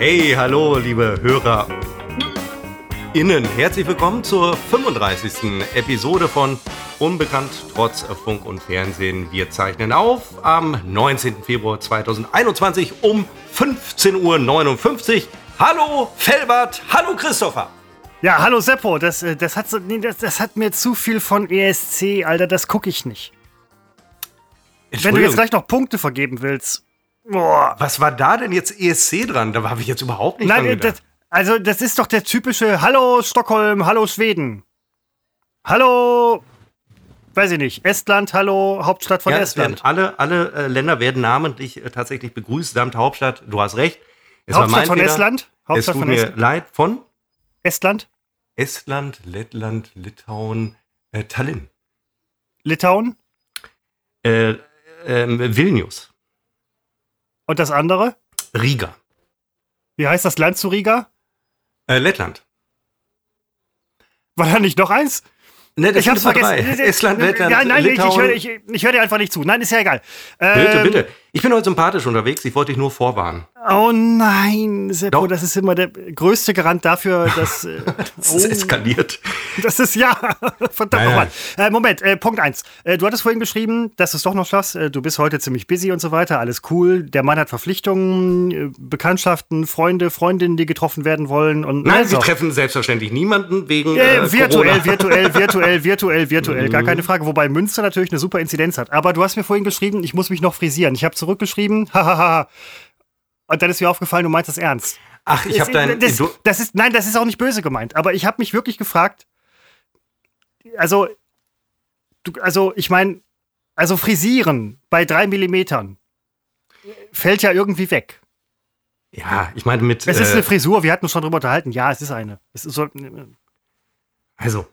Hey, hallo, liebe Hörer. Innen. Herzlich willkommen zur 35. Episode von Unbekannt trotz Funk und Fernsehen. Wir zeichnen auf am 19. Februar 2021 um 15.59 Uhr. Hallo Felbert, hallo Christopher. Ja, hallo Seppo, das, äh, das, hat so, nee, das, das hat mir zu viel von ESC, Alter, das gucke ich nicht. Wenn du jetzt gleich noch Punkte vergeben willst. Boah. Was war da denn jetzt ESC dran? Da habe ich jetzt überhaupt nicht Nein, dran das, also das ist doch der typische Hallo Stockholm, Hallo Schweden. Hallo, weiß ich nicht, Estland, Hallo Hauptstadt von ja, Estland. Alle, alle äh, Länder werden namentlich äh, tatsächlich begrüßt samt Hauptstadt. Du hast recht. Es Hauptstadt von Fehler. Estland? Hauptstadt es tut von mir Estland. leid. Von? Estland? Estland, Lettland, Litauen, äh, Tallinn. Litauen? Äh, äh, Vilnius. Und das andere? Riga. Wie heißt das Land zu Riga? Äh, Lettland. War da nicht noch eins? Ne, das ich hab's vergessen. Drei. Estland, Lettland, ja, nein, Litauen. Ich, ich, höre dir einfach nicht zu. Nein, ist ja egal. Bitte, ähm, bitte. Ich bin heute sympathisch unterwegs. Ich wollte dich nur vorwarnen. Oh nein, Seppo, Doch. das ist immer der größte Garant dafür, dass. Äh, das ist oh, eskaliert. Das ist ja. Verdammt nochmal. Äh, Moment, äh, Punkt eins. Äh, du hattest vorhin beschrieben, dass du es doch noch schaffst. Äh, du bist heute ziemlich busy und so weiter. Alles cool. Der Mann hat Verpflichtungen, äh, Bekanntschaften, Freunde, Freundinnen, die getroffen werden wollen. Und, Nein, sie treffen selbstverständlich niemanden wegen. virtuell, Corona. virtuell, virtuell, virtuell, virtuell. Gar keine Frage. Wobei Münster natürlich eine super Inzidenz hat. Aber du hast mir vorhin geschrieben, ich muss mich noch frisieren. Ich habe zurückgeschrieben, hahaha. Und dann ist mir aufgefallen, du meinst das ernst. Ach, ich habe dein. Das, das, ist, nein, das ist auch nicht böse gemeint. Aber ich habe mich wirklich gefragt. Also, du, also ich meine, also frisieren bei drei Millimetern fällt ja irgendwie weg. Ja, ich meine mit. Es ist äh, eine Frisur. Wir hatten uns schon drüber unterhalten. Ja, es ist eine. Es ist so, also,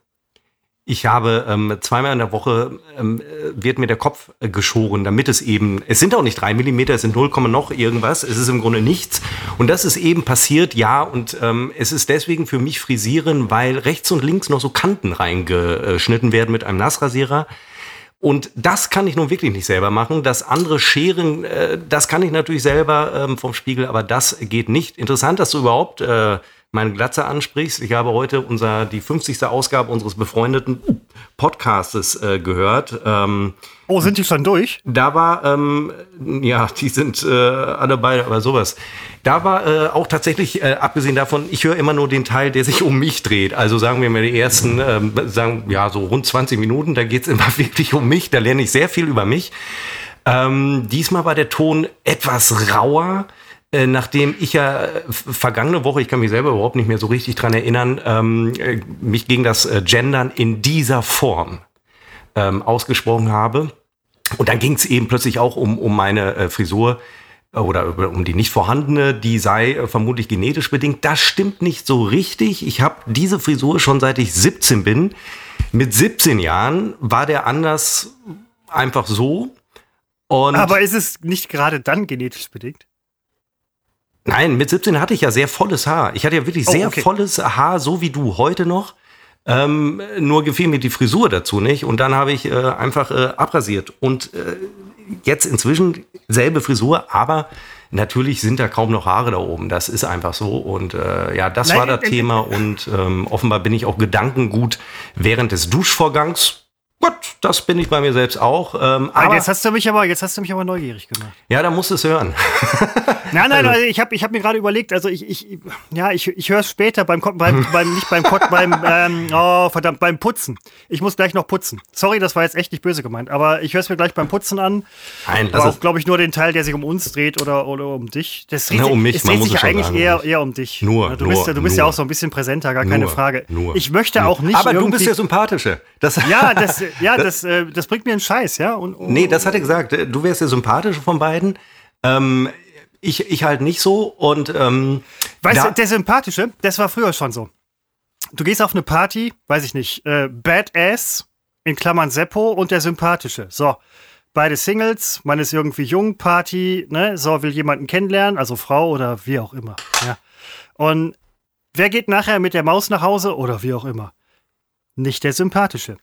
ich habe ähm, zweimal in der Woche ähm, wird mir der Kopf äh, geschoren, damit es eben, es sind auch nicht drei Millimeter, es sind 0, noch irgendwas, es ist im Grunde nichts. Und das ist eben passiert, ja, und ähm, es ist deswegen für mich frisieren, weil rechts und links noch so Kanten reingeschnitten werden mit einem Nassrasierer. Und das kann ich nun wirklich nicht selber machen. Das andere Scheren, äh, das kann ich natürlich selber ähm, vom Spiegel, aber das geht nicht. Interessant, dass du überhaupt äh, meine Glatze ansprichst. Ich habe heute unser, die 50. Ausgabe unseres befreundeten Podcastes äh, gehört. Ähm, oh, sind die schon durch? Da war, ähm, ja, die sind äh, alle beide, aber sowas. Da war äh, auch tatsächlich, äh, abgesehen davon, ich höre immer nur den Teil, der sich um mich dreht. Also sagen wir mal die ersten, ähm, sagen, ja, so rund 20 Minuten, da geht es immer wirklich um mich. Da lerne ich sehr viel über mich. Ähm, diesmal war der Ton etwas rauer. Äh, nachdem ich ja äh, vergangene Woche, ich kann mich selber überhaupt nicht mehr so richtig dran erinnern, ähm, äh, mich gegen das Gendern in dieser Form ähm, ausgesprochen habe. Und dann ging es eben plötzlich auch um, um meine äh, Frisur oder um die nicht vorhandene, die sei vermutlich genetisch bedingt. Das stimmt nicht so richtig. Ich habe diese Frisur schon seit ich 17 bin. Mit 17 Jahren war der anders einfach so. Und Aber ist es nicht gerade dann genetisch bedingt? Nein, mit 17 hatte ich ja sehr volles Haar. Ich hatte ja wirklich oh, sehr okay. volles Haar, so wie du heute noch. Ähm, nur gefiel mir die Frisur dazu nicht. Und dann habe ich äh, einfach äh, abrasiert. Und äh, jetzt inzwischen selbe Frisur, aber natürlich sind da kaum noch Haare da oben. Das ist einfach so. Und äh, ja, das Nein, war das Thema. Und ähm, offenbar bin ich auch gedankengut während des Duschvorgangs Gut, das bin ich bei mir selbst auch. Ähm, aber jetzt hast du mich aber, jetzt hast du mich aber neugierig gemacht. Ja, da musst du es hören. nein, nein, also ich habe ich hab mir gerade überlegt, also ich, ich ja, ich, ich höre es später beim, beim, beim, nicht beim, beim, ähm, oh, verdammt, beim Putzen. Ich muss gleich noch putzen. Sorry, das war jetzt echt nicht böse gemeint, aber ich höre es mir gleich beim Putzen an. Nein, das auch, glaube ich, nur den Teil, der sich um uns dreht oder, oder um dich. Das dreht, ja, um mich, es dreht sich ja eigentlich eher, eher um dich. Nur, du nur, bist, du bist nur. ja auch so ein bisschen präsenter, gar keine nur, Frage. Nur, ich möchte auch nicht. Aber du bist der Sympathische. Das ja, das, ja, das, äh, das bringt mir einen Scheiß, ja. Und, und, nee, das hat er gesagt. Du wärst der sympathische von beiden. Ähm, ich, ich halt nicht so. Und ähm, weißt du, der sympathische, das war früher schon so. Du gehst auf eine Party, weiß ich nicht, äh, Badass in Klammern Seppo und der sympathische. So. Beide Singles, man ist irgendwie jung, Party, ne, so will jemanden kennenlernen, also Frau oder wie auch immer. Ja. Und wer geht nachher mit der Maus nach Hause oder wie auch immer? Nicht der sympathische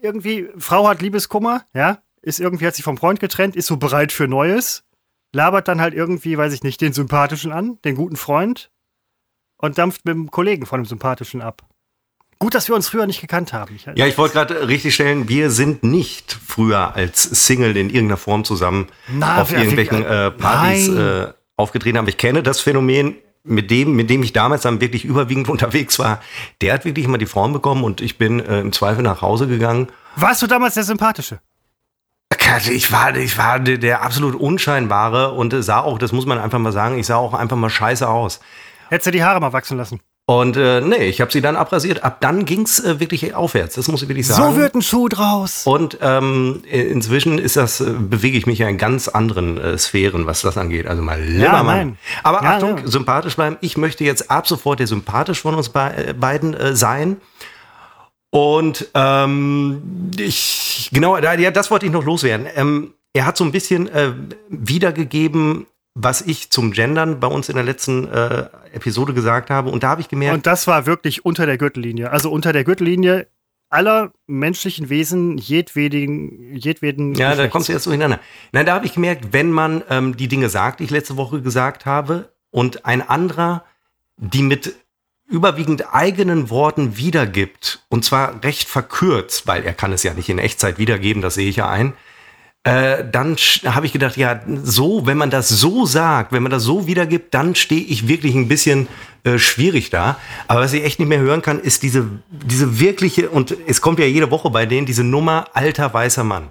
irgendwie, Frau hat Liebeskummer, ja, ist irgendwie, hat sich vom Freund getrennt, ist so bereit für Neues. Labert dann halt irgendwie, weiß ich nicht, den Sympathischen an, den guten Freund und dampft mit dem Kollegen von dem Sympathischen ab. Gut, dass wir uns früher nicht gekannt haben. Ich, ja, ich wollte gerade richtig stellen, wir sind nicht früher als Single in irgendeiner Form zusammen Na, auf irgendwelchen äh, Partys äh, aufgetreten haben. Ich kenne das Phänomen, mit dem, mit dem ich damals dann wirklich überwiegend unterwegs war. Der hat wirklich immer die Frauen bekommen und ich bin äh, im Zweifel nach Hause gegangen. Warst du damals der Sympathische? Ich war, ich war der absolut Unscheinbare und sah auch, das muss man einfach mal sagen, ich sah auch einfach mal scheiße aus. Hättest du die Haare mal wachsen lassen? Und äh, nee, ich habe sie dann abrasiert. Ab dann ging's äh, wirklich aufwärts. Das muss ich wirklich sagen. So wird ein Schuh draus. Und ähm, inzwischen ist das, äh, bewege ich mich ja in ganz anderen äh, Sphären, was das angeht. Also mal lieber ja. Aber ja, Achtung, ja. sympathisch bleiben. Ich möchte jetzt ab sofort der sympathisch von uns be äh, beiden äh, sein. Und ähm, ich, genau, ja, das wollte ich noch loswerden. Ähm, er hat so ein bisschen äh, wiedergegeben, was ich zum Gendern bei uns in der letzten äh, Episode gesagt habe. Und da habe ich gemerkt. Und das war wirklich unter der Gürtellinie. Also unter der Gürtellinie aller menschlichen Wesen jedweden, jedweden. Ja, da kommst du jetzt so hintereinander. Nein, da habe ich gemerkt, wenn man ähm, die Dinge sagt, die ich letzte Woche gesagt habe, und ein anderer die mit überwiegend eigenen Worten wiedergibt, und zwar recht verkürzt, weil er kann es ja nicht in Echtzeit wiedergeben, das sehe ich ja ein, äh, dann habe ich gedacht, ja, so, wenn man das so sagt, wenn man das so wiedergibt, dann stehe ich wirklich ein bisschen äh, schwierig da. Aber was ich echt nicht mehr hören kann, ist diese, diese wirkliche, und es kommt ja jede Woche bei denen, diese Nummer alter weißer Mann.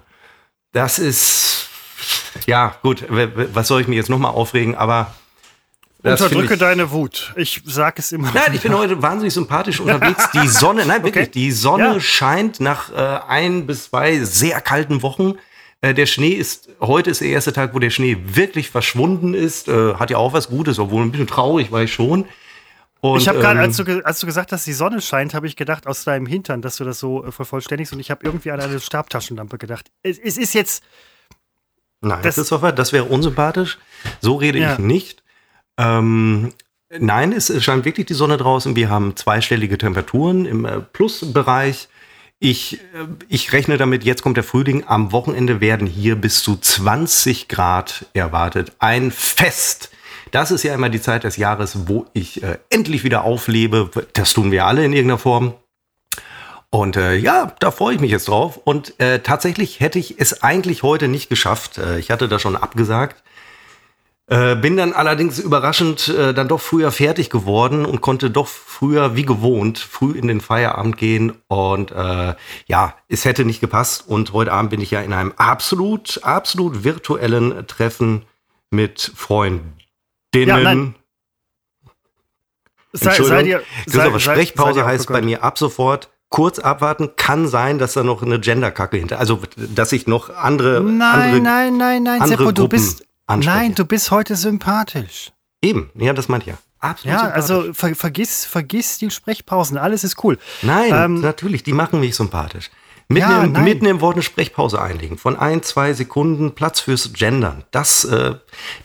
Das ist, ja, gut, was soll ich mir jetzt nochmal aufregen, aber. Unterdrücke ich, deine Wut. Ich sag es immer. Nein, wieder. ich bin heute wahnsinnig sympathisch unterwegs. Die Sonne, nein, wirklich, okay. die Sonne ja. scheint nach äh, ein bis zwei sehr kalten Wochen. Äh, der Schnee ist, heute ist der erste Tag, wo der Schnee wirklich verschwunden ist. Äh, hat ja auch was Gutes, obwohl ein bisschen traurig war ich schon. Und, ich habe gerade, ähm, als, du, als du gesagt hast, die Sonne scheint, habe ich gedacht, aus deinem Hintern, dass du das so äh, vervollständigst. Und ich habe irgendwie an eine Stabtaschenlampe gedacht. Es, es ist jetzt. Nein, das, Christopher, das wäre unsympathisch. So rede ja. ich nicht. Ähm, nein, es scheint wirklich die Sonne draußen. Wir haben zweistellige Temperaturen im äh, Plusbereich. Ich, äh, ich rechne damit, jetzt kommt der Frühling. Am Wochenende werden hier bis zu 20 Grad erwartet. Ein Fest. Das ist ja immer die Zeit des Jahres, wo ich äh, endlich wieder auflebe. Das tun wir alle in irgendeiner Form. Und äh, ja, da freue ich mich jetzt drauf. Und äh, tatsächlich hätte ich es eigentlich heute nicht geschafft. Äh, ich hatte das schon abgesagt. Äh, bin dann allerdings überraschend äh, dann doch früher fertig geworden und konnte doch früher wie gewohnt früh in den Feierabend gehen und äh, ja, es hätte nicht gepasst und heute Abend bin ich ja in einem absolut, absolut virtuellen Treffen mit Freundinnen. Ja, nein. Sei, sei dir, sei, Sprechpause sei, heißt bei mir ab sofort kurz abwarten. Kann sein, dass da noch eine Genderkacke hinter, also dass ich noch andere, nein, andere, nein, nein, nein, andere Seppo, du bist anspreche. Nein, du bist heute sympathisch. Eben, ja, das meint ja. Absolut. Ja, also ver vergiss, vergiss die Sprechpausen, alles ist cool. Nein, ähm, natürlich, die machen mich sympathisch. Mitten, ja, im, mitten im Wort eine Sprechpause einlegen. Von ein, zwei Sekunden Platz fürs Gendern. Das, äh,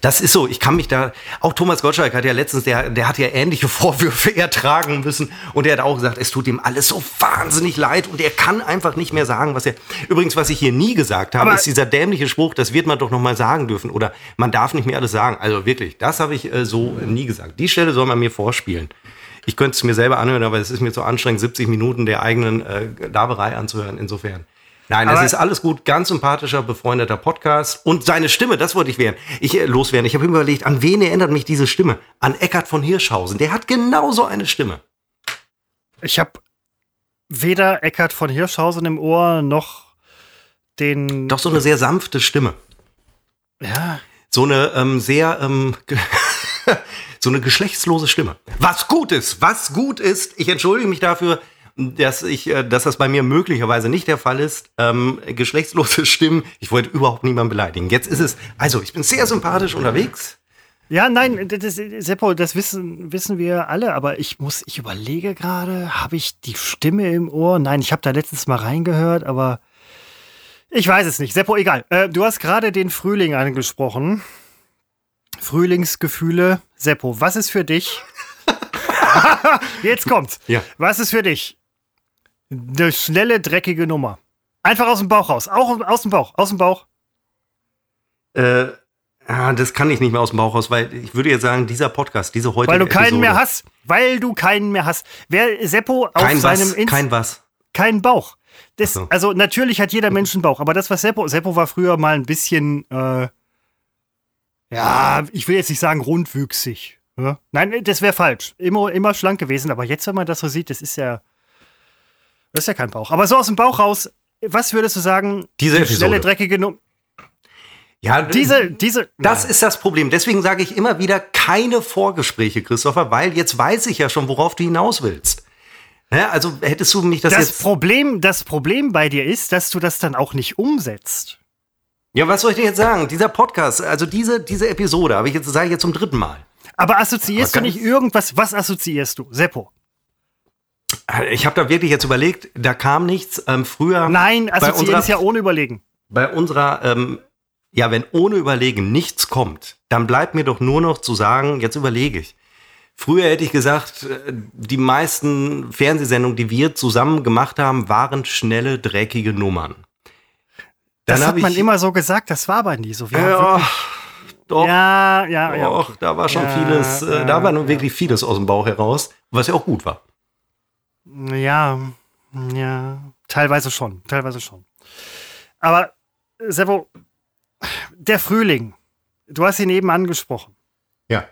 das ist so. Ich kann mich da. Auch Thomas Gottschalk hat ja letztens, der, der hat ja ähnliche Vorwürfe ertragen müssen. Und er hat auch gesagt, es tut ihm alles so wahnsinnig leid. Und er kann einfach nicht mehr sagen, was er. Übrigens, was ich hier nie gesagt habe, Aber ist dieser dämliche Spruch, das wird man doch noch mal sagen dürfen. Oder man darf nicht mehr alles sagen. Also wirklich, das habe ich äh, so nie gesagt. Die Stelle soll man mir vorspielen. Ich könnte es mir selber anhören, aber es ist mir zu anstrengend, 70 Minuten der eigenen äh, Laberei anzuhören. Insofern. Nein, es ist alles gut. Ganz sympathischer, befreundeter Podcast. Und seine Stimme, das wollte ich werden. Ich äh, loswerden. Ich habe überlegt, an wen erinnert mich diese Stimme? An Eckart von Hirschhausen. Der hat genauso eine Stimme. Ich habe weder Eckart von Hirschhausen im Ohr noch den. Doch so eine sehr sanfte Stimme. Ja. So eine ähm, sehr ähm, so eine geschlechtslose Stimme. Was gut ist, was gut ist. Ich entschuldige mich dafür, dass ich, äh, dass das bei mir möglicherweise nicht der Fall ist. Ähm, geschlechtslose Stimmen. Ich wollte überhaupt niemanden beleidigen. Jetzt ist es, also ich bin sehr sympathisch unterwegs. Ja, nein, das, Seppo, das wissen, wissen wir alle, aber ich muss, ich überlege gerade, habe ich die Stimme im Ohr? Nein, ich habe da letztens mal reingehört, aber ich weiß es nicht. Seppo, egal. Äh, du hast gerade den Frühling angesprochen. Frühlingsgefühle. Seppo, was ist für dich? Jetzt kommt's. Ja. Was ist für dich eine schnelle, dreckige Nummer? Einfach aus dem Bauch raus. Auch aus dem Bauch. Aus dem Bauch. Äh, Ah, das kann ich nicht mehr aus dem Bauch raus, weil ich würde jetzt sagen, dieser Podcast, diese heutige Weil du keinen Episode, mehr hast. Weil du keinen mehr hast. Wer Seppo auf Kein seinem was, Inst kein was. keinen Bauch. Das, so. Also natürlich hat jeder Mensch einen Bauch, aber das, was Seppo, Seppo war früher mal ein bisschen, äh, ja, ich will jetzt nicht sagen rundwüchsig. Ja? Nein, das wäre falsch. Immer, immer schlank gewesen, aber jetzt, wenn man das so sieht, das ist ja, das ist ja kein Bauch. Aber so aus dem Bauch raus, was würdest du sagen? Diese die Episode. schnelle, dreckige Nummer. Ja, Diese, diese. Das Nein. ist das Problem. Deswegen sage ich immer wieder keine Vorgespräche, Christopher, weil jetzt weiß ich ja schon, worauf du hinaus willst. Ja, also hättest du mich das, das jetzt. Problem, das Problem bei dir ist, dass du das dann auch nicht umsetzt. Ja, was soll ich dir jetzt sagen? Dieser Podcast, also diese, diese Episode, habe ich jetzt, sage ich jetzt zum dritten Mal. Aber assoziierst Aber du nicht irgendwas? Was assoziierst du? Seppo. Ich habe da wirklich jetzt überlegt, da kam nichts. Ähm, früher Nein, assoziieren unserer, ist ja ohne Überlegen. bei unserer ähm, ja, wenn ohne Überlegen nichts kommt, dann bleibt mir doch nur noch zu sagen, jetzt überlege ich. Früher hätte ich gesagt, äh, die meisten Fernsehsendungen, die wir zusammen gemacht haben, waren schnelle, dreckige Nummern. Das hat man immer so gesagt, das war aber nie so. Wir Ja, doch, Ja, ja, ja. doch, da war schon Ja, vieles, äh, ja, da war nun wirklich vieles aus dem Bauch heraus, was ja auch gut war. Ja, ja, teilweise schon, teilweise schon. Aber, äh, Seppo, der Frühling, du hast ihn eben angesprochen. Ja.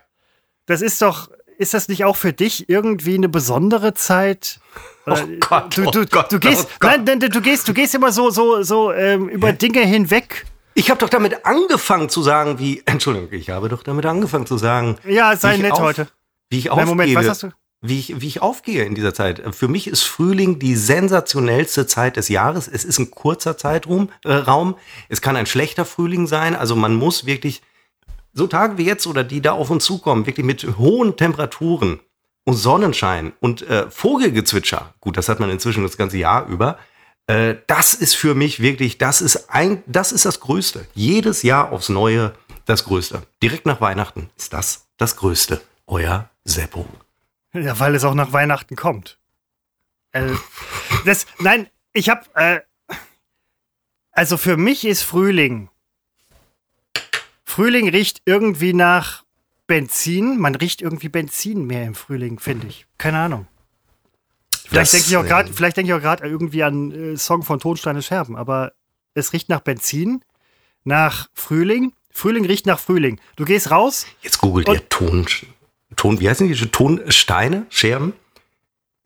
Das ist doch, ist das nicht auch für dich irgendwie eine besondere Zeit? Oh Gott, du, du, oh Gott, du gehst, oh Gott. nein, nein, du gehst, du gehst immer so, so, so ähm, über Dinge hinweg. Ich habe doch damit angefangen zu sagen, wie, Entschuldigung, ich habe doch damit angefangen zu sagen, Ja, sei nett auf- heute. wie ich Nein, aufgehe. Moment, was hast du? wie ich, wie ich aufgehe in dieser Zeit. Für mich ist Frühling die sensationellste Zeit des Jahres. Es ist ein kurzer Zeitraum. Äh, Raum. Es kann ein schlechter Frühling sein. Also man muss wirklich so Tage wie jetzt oder die da auf uns zukommen, wirklich mit hohen Temperaturen und Sonnenschein und äh, Vogelgezwitscher. Gut, das hat man inzwischen das ganze Jahr über. Äh, das ist für mich wirklich, das ist ein, das ist das Größte. Jedes Jahr aufs Neue das Größte. Direkt nach Weihnachten ist das das Größte. Euer Seppo. Ja, weil es auch nach Weihnachten kommt. Äh, das, nein, ich hab, äh, also für mich ist Frühling. Frühling riecht irgendwie nach Benzin. Man riecht irgendwie Benzin mehr im Frühling, finde ich. Keine Ahnung. Vielleicht denke ich auch gerade, vielleicht denke ich auch gerade irgendwie an äh, Song von Tonsteine Scherben, aber es riecht nach Benzin, nach Frühling. Frühling riecht nach Frühling. Du gehst raus, Jetzt googelt ihr Ton, Ton, wie heißen die? Tonsteine? Scherben?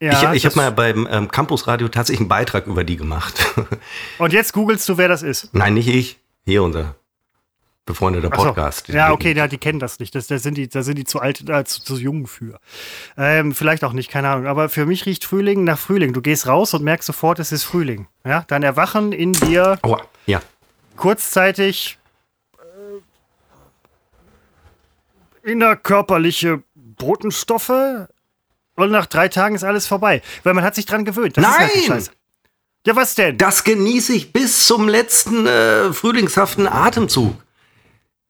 ja, ich ich habe mal beim ähm, Campusradio tatsächlich einen Beitrag über die gemacht. und jetzt googelst du, wer das ist. Nein, nicht ich. Hier unser befreundeter Ach so. Podcast. Ja, okay, ja, die kennen das nicht. Das, da, sind die, da sind die zu alt, äh, zu, zu jung für. Ähm, vielleicht auch nicht, keine Ahnung. Aber für mich riecht Frühling nach Frühling. Du gehst raus und merkst sofort, es ist Frühling. Ja, dann erwachen in dir Aua, ja. kurzzeitig äh, innerkörperliche Botenstoffe und nach drei Tagen ist alles vorbei. Weil man hat sich dran gewöhnt. Das halt Nein! Ja, was denn? Das genieße ich bis zum letzten äh, frühlingshaften Atemzug.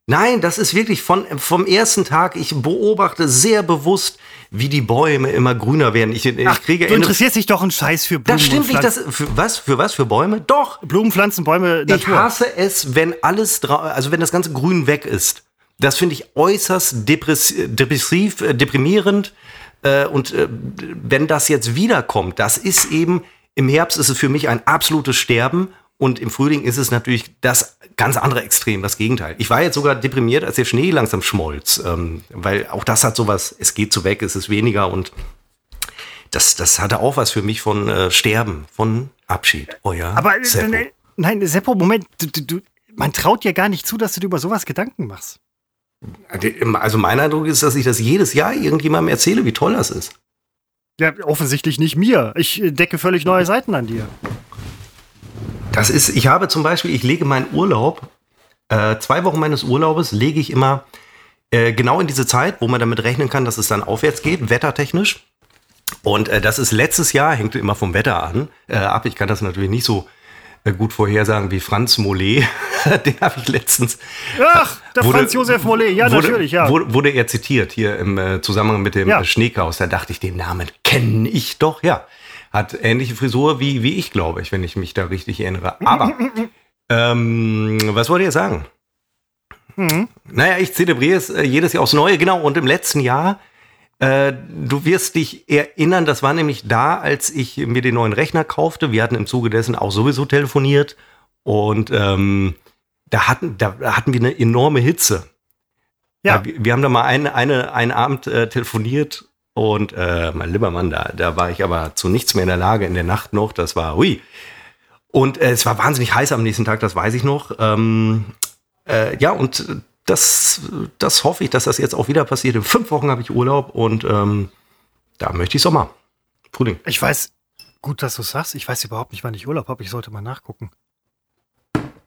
Nein, das ist wirklich von, vom ersten Tag. Ich beobachte sehr bewusst, wie die Bäume immer grüner werden. Ich, ich Ach, kriege du interessierst dich doch einen Scheiß für Blumen Das stimmt nicht. Das, für was? Für was? Für Bäume? Doch. Blumen, Pflanzen, Bäume, Ich Natur. hasse es, wenn alles, also wenn das ganze Grün weg ist. Das finde ich äußerst depress depressiv, äh, deprimierend. Äh, und äh, wenn das jetzt wiederkommt, das ist eben, im Herbst ist es für mich ein absolutes Sterben. Und im Frühling ist es natürlich das ganz andere Extrem, das Gegenteil. Ich war jetzt sogar deprimiert, als der Schnee langsam schmolz. Ähm, weil auch das hat sowas, es geht so weg, es ist weniger und das, das hatte auch was für mich von äh, Sterben, von Abschied. Euer Aber äh, Seppo. äh, nein, Seppo, Moment, du, du, du, man traut dir gar nicht zu, dass du dir über sowas Gedanken machst. Also mein Eindruck ist, dass ich das jedes Jahr irgendjemandem erzähle, wie toll das ist. Ja, offensichtlich nicht mir. Ich äh, decke völlig neue Seiten an dir. Das ist, ich habe zum Beispiel, ich lege meinen Urlaub, äh, zwei Wochen meines Urlaubes lege ich immer äh, genau in diese Zeit, wo man damit rechnen kann, dass es dann aufwärts geht, wettertechnisch. Und äh, das ist letztes Jahr, hängt immer vom Wetter an, äh, ab. Ich kann das natürlich nicht so äh, gut vorhersagen wie Franz Mollet. Den habe ich letztens Ach, der Wurde- Franz Josef Mollet. Ja, wurde, natürlich, ja. Wurde, wurde er zitiert hier im äh, Zusammenhang mit dem Ja. Schneechaos. Da dachte ich, den Namen kenne ich doch. Ja, hat ähnliche Frisur wie, wie ich, glaube ich, wenn ich mich da richtig erinnere. Aber, ähm, was wollt ihr sagen? Mhm. Naja, ich zelebriere es äh, jedes Jahr aufs Neue, genau. Und im letzten Jahr, äh, du wirst dich erinnern, das war nämlich da, als ich mir den neuen Rechner kaufte. Wir hatten im Zuge dessen auch sowieso telefoniert. Und ähm, da, hatten, da hatten wir eine enorme Hitze. Ja. wir, wir, haben da mal einen, eine, einen Abend äh, telefoniert und äh, mein lieber Mann, da, da war ich aber zu nichts mehr in der Lage in der Nacht noch. Das war, hui. Und äh, es war wahnsinnig heiß am nächsten Tag, das weiß ich noch. Ähm, äh, ja, und das, das hoffe ich, dass das jetzt auch wieder passiert. In fünf Wochen habe ich Urlaub und ähm, da möchte ich Sommer. Frühling. Ich weiß, gut, dass du sagst, ich weiß überhaupt nicht, wann ich Urlaub habe. Ich sollte mal nachgucken.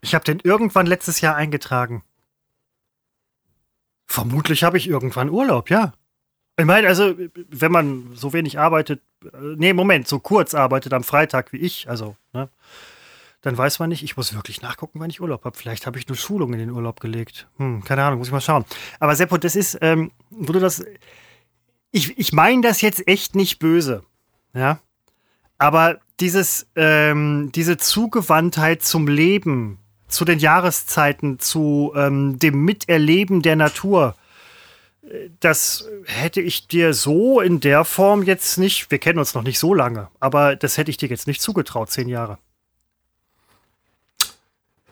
Ich habe den irgendwann letztes Jahr eingetragen. Vermutlich habe ich irgendwann Urlaub, ja. Ich meine, also, wenn man so wenig arbeitet, äh, nee, Moment, so kurz arbeitet am Freitag wie ich, also, ne, dann weiß man nicht, ich muss wirklich nachgucken, wann ich Urlaub habe. Vielleicht habe ich nur Schulung in den Urlaub gelegt. Hm, keine Ahnung, muss ich mal schauen. Aber Seppo, das ist, ähm, wo du das, ich, ich meine das jetzt echt nicht böse, ja, aber dieses, ähm, diese Zugewandtheit zum Leben, zu den Jahreszeiten, zu ähm, dem Miterleben der Natur, das hätte ich dir so in der Form jetzt nicht, wir kennen uns noch nicht so lange, aber das hätte ich dir jetzt nicht zugetraut, zehn Jahre.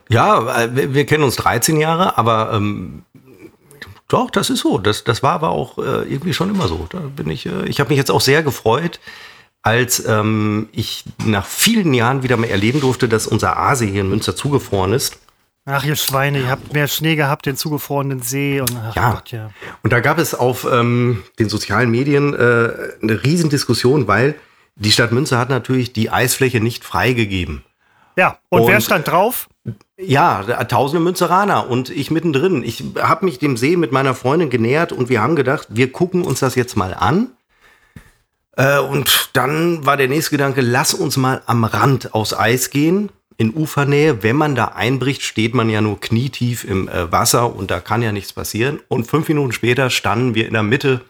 Ja, äh, wir, wir kennen uns 13 Jahre, aber ähm, doch, das ist so. Das, das war aber auch äh, irgendwie schon immer so. Da bin ich, äh, ich habe mich jetzt auch sehr gefreut, als ähm, ich nach vielen Jahren wieder mal erleben durfte, dass unser Aasee hier in Münster zugefroren ist. Ach, ihr Schweine, ihr habt mehr Schnee gehabt, den zugefrorenen See. Und, ja. Gott, ja. und da gab es auf ähm, den sozialen Medien äh, eine Riesendiskussion, weil die Stadt Münster hat natürlich die Eisfläche nicht freigegeben. Ja, und, und wer stand drauf? Ja, tausende Münzeraner und ich mittendrin. Ich habe mich dem See mit meiner Freundin genähert und wir haben gedacht, wir gucken uns das jetzt mal an. Äh, und dann war der nächste Gedanke, lass uns mal am Rand aus Eis gehen in Ufernähe. Wenn man da einbricht, steht man ja nur knietief im äh, Wasser und da kann ja nichts passieren. Und fünf Minuten später standen wir in der Mitte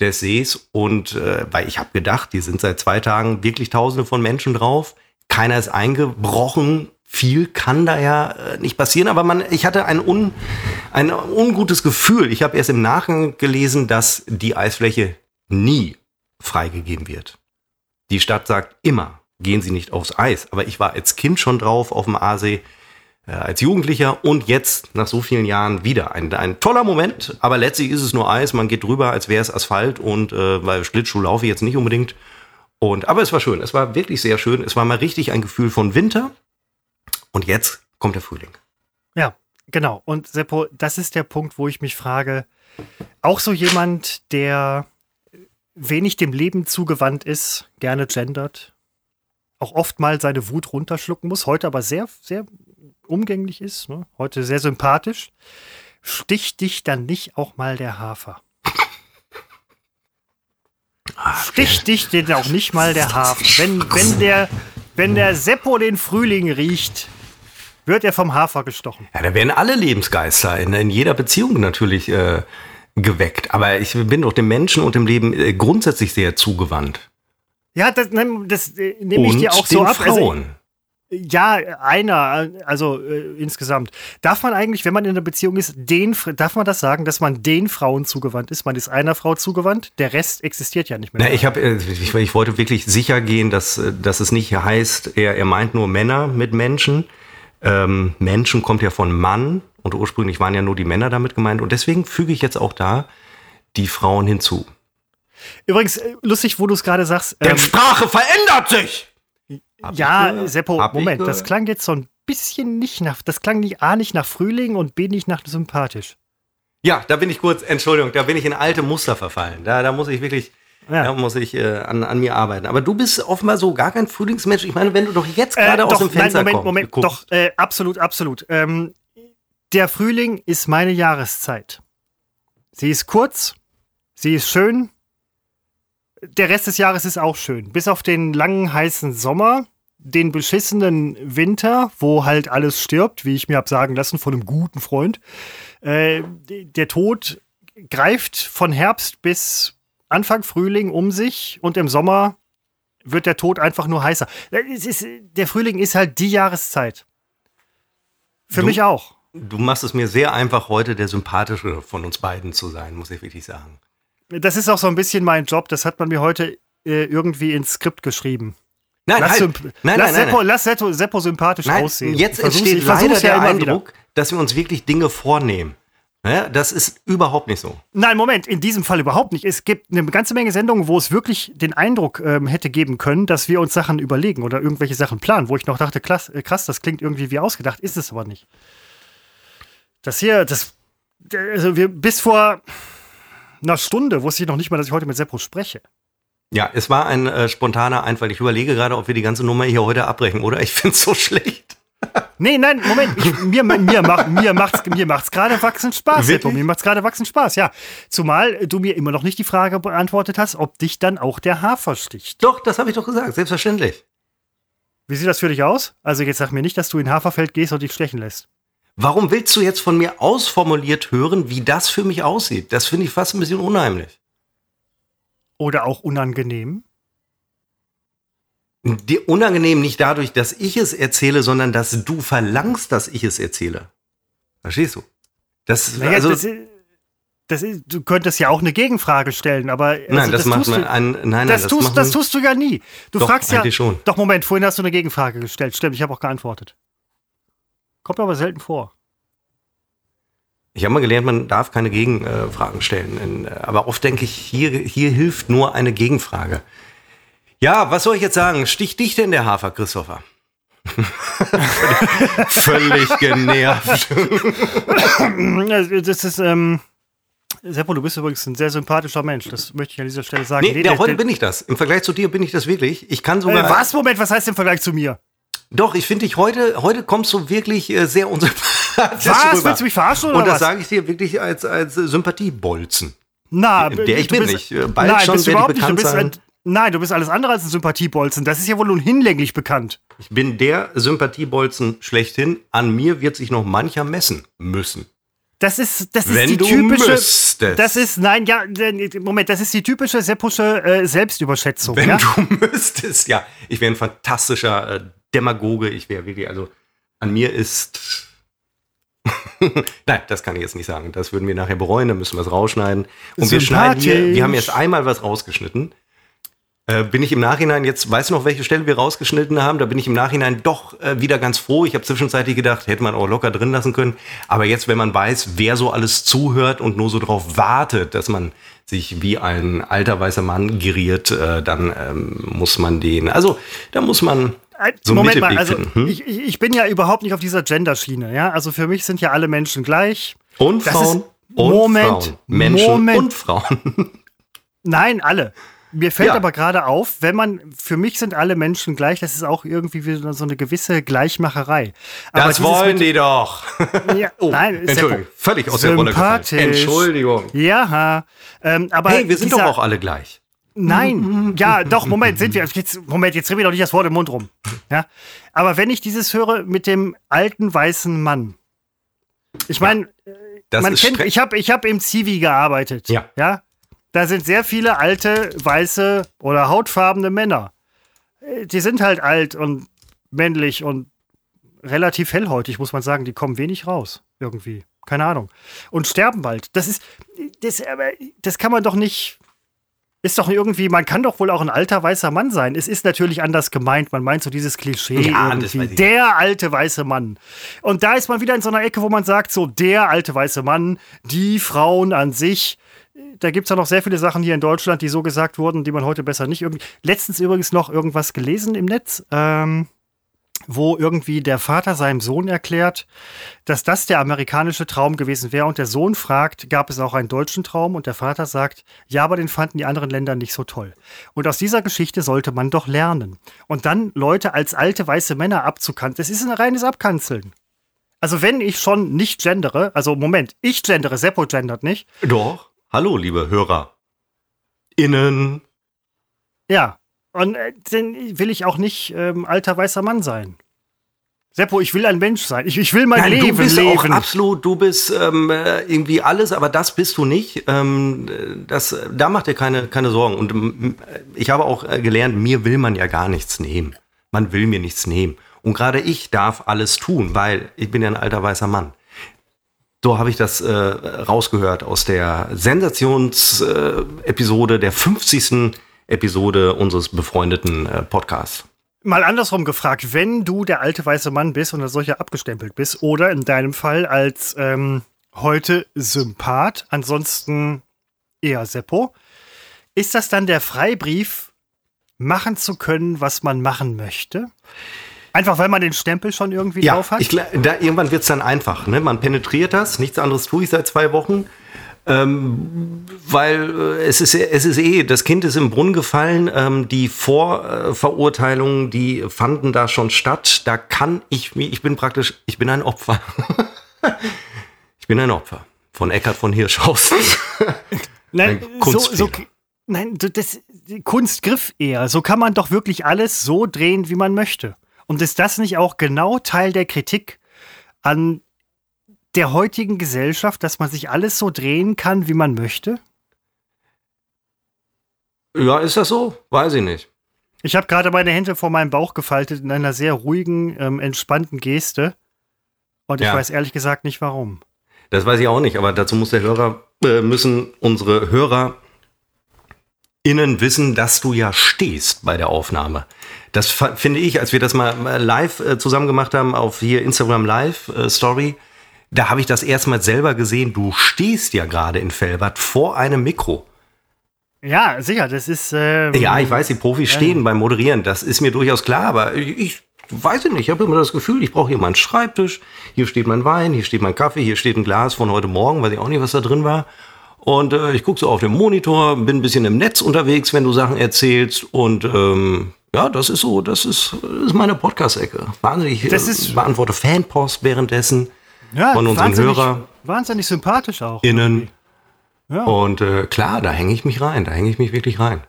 des Sees und äh, weil ich habe gedacht, die sind seit zwei Tagen wirklich Tausende von Menschen drauf. Keiner ist eingebrochen. Viel kann da ja äh, nicht passieren, aber man, ich hatte ein, un, ein ungutes Gefühl. Ich habe erst im Nachgang gelesen, dass die Eisfläche nie freigegeben wird. Die Stadt sagt immer, gehen sie nicht aufs Eis. Aber ich war als Kind schon drauf auf dem Aasee, äh, als Jugendlicher und jetzt nach so vielen Jahren wieder. Ein, ein toller Moment, aber letztlich ist es nur Eis. Man geht drüber, als wäre es Asphalt und äh, weil Schlittschuh laufe ich jetzt nicht unbedingt. Und, aber es war schön. Es war wirklich sehr schön. Es war mal richtig ein Gefühl von Winter. Und jetzt kommt der Frühling. Ja, genau. Und Seppo, das ist der Punkt, wo ich mich frage, auch so jemand, der wenig dem Leben zugewandt ist, gerne gendert, auch oft mal seine Wut runterschlucken muss, heute aber sehr, sehr umgänglich ist, ne? heute sehr sympathisch, sticht dich dann nicht auch mal der Hafer? Sticht dich denn auch nicht mal der Hafer? Wenn, wenn, der, wenn der Seppo den Frühling riecht, wird er vom Hafer gestochen. Ja, da werden alle Lebensgeister in, in jeder Beziehung natürlich äh, geweckt. Aber ich bin doch dem Menschen und dem Leben äh, grundsätzlich sehr zugewandt. Ja, das, das äh, nehme ich dir auch so ab. Also, Frauen. Also, ja, einer, also äh, insgesamt. Darf man eigentlich, wenn man in einer Beziehung ist, den, darf man das sagen, dass man den Frauen zugewandt ist? Man ist einer Frau zugewandt, der Rest existiert ja nicht mehr. Na, ich, hab, äh, ich, ich, wollte wirklich sicher gehen, dass, äh, dass es nicht heißt, er, er meint nur Männer mit Menschen. Ähm, Menschen kommt ja von Mann und ursprünglich waren ja nur die Männer damit gemeint. Und deswegen füge ich jetzt auch da die Frauen hinzu. Übrigens, äh, lustig, wo du es gerade sagst. Denn ähm, Sprache verändert sich! Hab ja, Seppo, Moment, das klang jetzt so ein bisschen nicht nach, das klang nicht A nicht nach Frühling und B nicht nach sympathisch. Ja, da bin ich kurz, Entschuldigung, da bin ich in alte Muster verfallen. Da, da muss ich wirklich, ja. da muss ich äh, an, an mir arbeiten. Aber du bist offenbar so gar kein Frühlingsmensch. Ich meine, wenn du doch jetzt gerade äh, aus dem Fenster nein, Moment, kommst. Moment, doch, äh, absolut, absolut. Ähm, der Frühling ist meine Jahreszeit. Sie ist kurz, sie ist schön, der Rest des Jahres ist auch schön. Bis auf den langen, heißen Sommer, den beschissenen Winter, wo halt alles stirbt, wie ich mir habe sagen lassen von einem guten Freund. Äh, der Tod greift von Herbst bis Anfang Frühling um sich und im Sommer wird der Tod einfach nur heißer. Ist, der Frühling ist halt die Jahreszeit. Für du, mich auch. Du machst es mir sehr einfach, heute der sympathische von uns beiden zu sein, muss ich wirklich sagen. Das ist auch so ein bisschen mein Job. Das hat man mir heute äh, irgendwie ins Skript geschrieben. Nein, lass, halt. Nein, lass, nein, nein, Seppo, nein. lass Seppo, Seppo sympathisch Nein, aussehen. jetzt entsteht leider der wieder. Eindruck, dass wir uns wirklich Dinge vornehmen. Ja, das ist überhaupt nicht so. Nein, Moment, in diesem Fall überhaupt nicht. Es gibt eine ganze Menge Sendungen, wo es wirklich den Eindruck ähm, hätte geben können, dass wir uns Sachen überlegen oder irgendwelche Sachen planen, wo ich noch dachte, klass, äh, krass, das klingt irgendwie wie ausgedacht, ist es aber nicht. Das hier, das, also wir, bis vor einer Stunde wusste ich noch nicht mal, dass ich heute mit Seppo spreche. Ja, es war ein äh, spontaner Einfall. Ich überlege gerade, ob wir die ganze Nummer hier heute abbrechen, oder? Ich finde es so schlecht. Nee, nein, Moment, ich, mir, mir, macht, mir macht's, mir macht's gerade wachsend Spaß, Wirklich? Seppo, mir macht's gerade wachsend Spaß, ja. Zumal du mir immer noch nicht die Frage beantwortet hast, ob dich dann auch der Hafer sticht. Doch, das habe ich doch gesagt, selbstverständlich. Wie sieht das für dich aus? Also jetzt sag mir nicht, dass du in Haferfeld gehst und dich stechen lässt. Warum willst du jetzt von mir ausformuliert hören, wie das für mich aussieht? Das finde ich fast ein bisschen unheimlich. Oder auch unangenehm? Die unangenehm nicht dadurch, dass ich es erzähle, sondern dass du verlangst, dass ich es erzähle. Verstehst du? Das, Naja, also, das, ist, das ist, du könntest ja auch eine Gegenfrage stellen, aber also nein, das, macht man, du, ein, nein, nein, das, tust, das tust du ja nie. Du Doch, fragst ja. schon. Doch, Moment, vorhin hast du eine Gegenfrage gestellt. Stimmt, ich habe auch geantwortet. Kommt aber selten vor. Ich habe mal gelernt, man darf keine Gegenfragen stellen. Aber oft denke ich, hier, hier hilft nur eine Gegenfrage. Ja, was soll ich jetzt sagen? Sticht dich denn der Hafer, Christopher? Völlig genervt. Das ist, ähm. Seppo, du bist übrigens ein sehr sympathischer Mensch. Das möchte ich an dieser Stelle sagen. Nee, der, der- heute bin ich das. Im Vergleich zu dir bin ich das wirklich. Ich kann äh, sogar. was? Moment, was heißt im Vergleich zu mir? Doch, ich finde dich heute, heute kommst du wirklich äh, sehr unsympathisch Was? rüber. Willst du mich verarschen oder Und das sage ich dir wirklich als, als Sympathiebolzen. Na, Der ich du bin bist- nicht. Äh, Bald nein, schon bist du überhaupt nicht. Du bist ein, nein, du bist alles andere als ein Sympathiebolzen. Das ist ja wohl nun hinlänglich bekannt. Ich bin der Sympathiebolzen schlechthin. An mir wird sich noch mancher messen müssen. Das ist, das ist Wenn die du typische. müsstest. Das ist, nein, ja, Moment, das ist die typische seppusche äh, Selbstüberschätzung. Wenn ja? du müsstest, ja. Ich wäre ein fantastischer äh, Demagoge. Ich wäre wirklich, also an mir ist. Nein, das kann ich jetzt nicht sagen. Das würden wir nachher bereuen, dann müssen wir es rausschneiden. Und wir schneiden hier, wir haben jetzt einmal was rausgeschnitten. Äh, bin ich im Nachhinein, jetzt weißt du noch, welche Stelle wir rausgeschnitten haben? Da bin ich im Nachhinein doch äh, wieder ganz froh. Ich habe zwischenzeitlich gedacht, hätte man auch locker drin lassen können. Aber jetzt, wenn man weiß, wer so alles zuhört und nur so darauf wartet, dass man sich wie ein alter weißer Mann geriert, äh, dann ähm, muss man den, also da muss man so einen Moment mal, also. Hm? ich, ich bin ja überhaupt nicht auf dieser Gender-Schiene. Ja? Also für mich sind ja alle Menschen gleich. Und das Frauen und Moment, Frauen. Menschen Moment. und Frauen. Nein, alle. Mir fällt Ja. aber gerade auf, wenn man, für mich sind alle Menschen gleich, das ist auch irgendwie wieder so eine gewisse Gleichmacherei. Aber Das wollen die doch. Ja, Oh, nein, Entschuldigung, ja- völlig aus der Rolle gefallen. Entschuldigung. Ja, ähm, aber Hey, wir sind dieser, doch auch alle gleich. Nein, ja, doch, Moment, sind wir. Jetzt, Moment, jetzt drehen wir doch nicht das Wort im Mund rum. Ja? Aber wenn ich dieses höre mit dem alten weißen Mann, ich meine, Das man kennt, ich habe ich hab im Zivi gearbeitet. Ja. ja. Da sind sehr viele alte, weiße oder hautfarbene Männer. Äh, Die sind halt alt und männlich und relativ hellhäutig, muss man sagen. Die kommen wenig raus, irgendwie. Keine Ahnung. Und sterben bald. Das ist, das, aber das kann man doch nicht. Ist doch irgendwie, man kann doch wohl auch ein alter weißer Mann sein. Es ist natürlich anders gemeint. Man meint so dieses Klischee. Ja, irgendwie. Der alte weiße Mann. Und da ist man wieder in so einer Ecke, wo man sagt, so der alte weiße Mann, die Frauen an sich. Da gibt es ja noch sehr viele Sachen hier in Deutschland, die so gesagt wurden, die man heute besser nicht irgendwie. Letztens übrigens noch irgendwas gelesen im Netz, ähm, wo irgendwie der Vater seinem Sohn erklärt, dass das der amerikanische Traum gewesen wäre. Und der Sohn fragt, gab es auch einen deutschen Traum? Und der Vater sagt, ja, aber den fanden die anderen Länder nicht so toll. Und aus dieser Geschichte sollte man doch lernen. Und dann Leute als alte weiße Männer abzukanzeln, das ist ein reines Abkanzeln. Also wenn ich schon nicht gendere, also Moment, ich gendere, Seppo gendert nicht, Doch. Hallo, liebe Hörer. Innen. ja, und äh, dann will ich auch nicht ähm, alter weißer Mann sein. Seppo, ich will ein Mensch sein. Ich, ich will mein Nein, Leben du bist leben. auch absolut, du bist ähm, äh, irgendwie alles, aber das bist du nicht. Ähm, das, da macht dir keine, keine Sorgen. Und ich habe auch äh, gelernt, mir will man ja gar nichts nehmen. Man will mir nichts nehmen. Und gerade ich darf alles tun, weil ich bin ja ein alter weißer Mann. So habe ich das äh, rausgehört aus der Sensationsepisode, äh, der 50. Episode unseres befreundeten äh, Podcasts. Mal andersrum gefragt, wenn du der alte weiße Mann bist und als solcher abgestempelt bist oder in deinem Fall als ähm, heute Sympath, ansonsten eher Seppo, ist das dann der Freibrief, machen zu können, was man machen möchte? Einfach weil man den Stempel schon irgendwie ja, drauf hat? Ich, da, irgendwann wird es dann einfach. Ne? Man penetriert das, nichts anderes tue ich seit zwei Wochen. Ähm, weil äh, es ist es ist eh, das Kind ist im Brunnen gefallen, ähm, die Vorverurteilungen, die fanden da schon statt. Da kann ich mich, ich bin praktisch, ich bin ein Opfer. ich bin ein Opfer von Eckhard von Hirschhausen. Nein, so, so, nein, das Kunstgriff eher. So kann man doch wirklich alles so drehen, wie man möchte. Und ist das nicht auch genau Teil der Kritik an der heutigen Gesellschaft, dass man sich alles so drehen kann, wie man möchte? Ja, ist das so? Weiß ich nicht. Ich habe gerade meine Hände vor meinem Bauch gefaltet in einer sehr ruhigen, ähm, entspannten Geste. Und ich ja. weiß ehrlich gesagt nicht warum. Das weiß ich auch nicht, aber dazu muss der Hörer, äh, müssen unsere Hörer innen wissen, dass du ja stehst bei der Aufnahme. Das finde ich, als wir das mal live äh, zusammen gemacht haben auf hier Instagram Live äh, Story, da habe ich das erstmal selber gesehen. Du stehst ja gerade in Felbert vor einem Mikro. Ja, sicher, das ist. Ähm, ja, ich weiß, die Profis stehen beim Moderieren, das ist mir durchaus klar, aber ich weiß ich nicht, ich habe immer das Gefühl, ich brauche hier meinen Schreibtisch, hier steht mein Wein, hier steht mein Kaffee, hier steht ein Glas von heute Morgen, weiß ich auch nicht, was da drin war. Und äh, ich gucke so auf den Monitor, bin ein bisschen im Netz unterwegs, wenn du Sachen erzählst. Und ähm, ja, das ist so, das ist, das ist meine Podcast-Ecke. Wahnsinnig, das ist, beantworte Fanpost währenddessen ja, von unseren Hörern. Wahnsinnig sympathisch auch. Innen. Ja. Und äh, klar, da hänge ich mich rein, da hänge ich mich wirklich rein.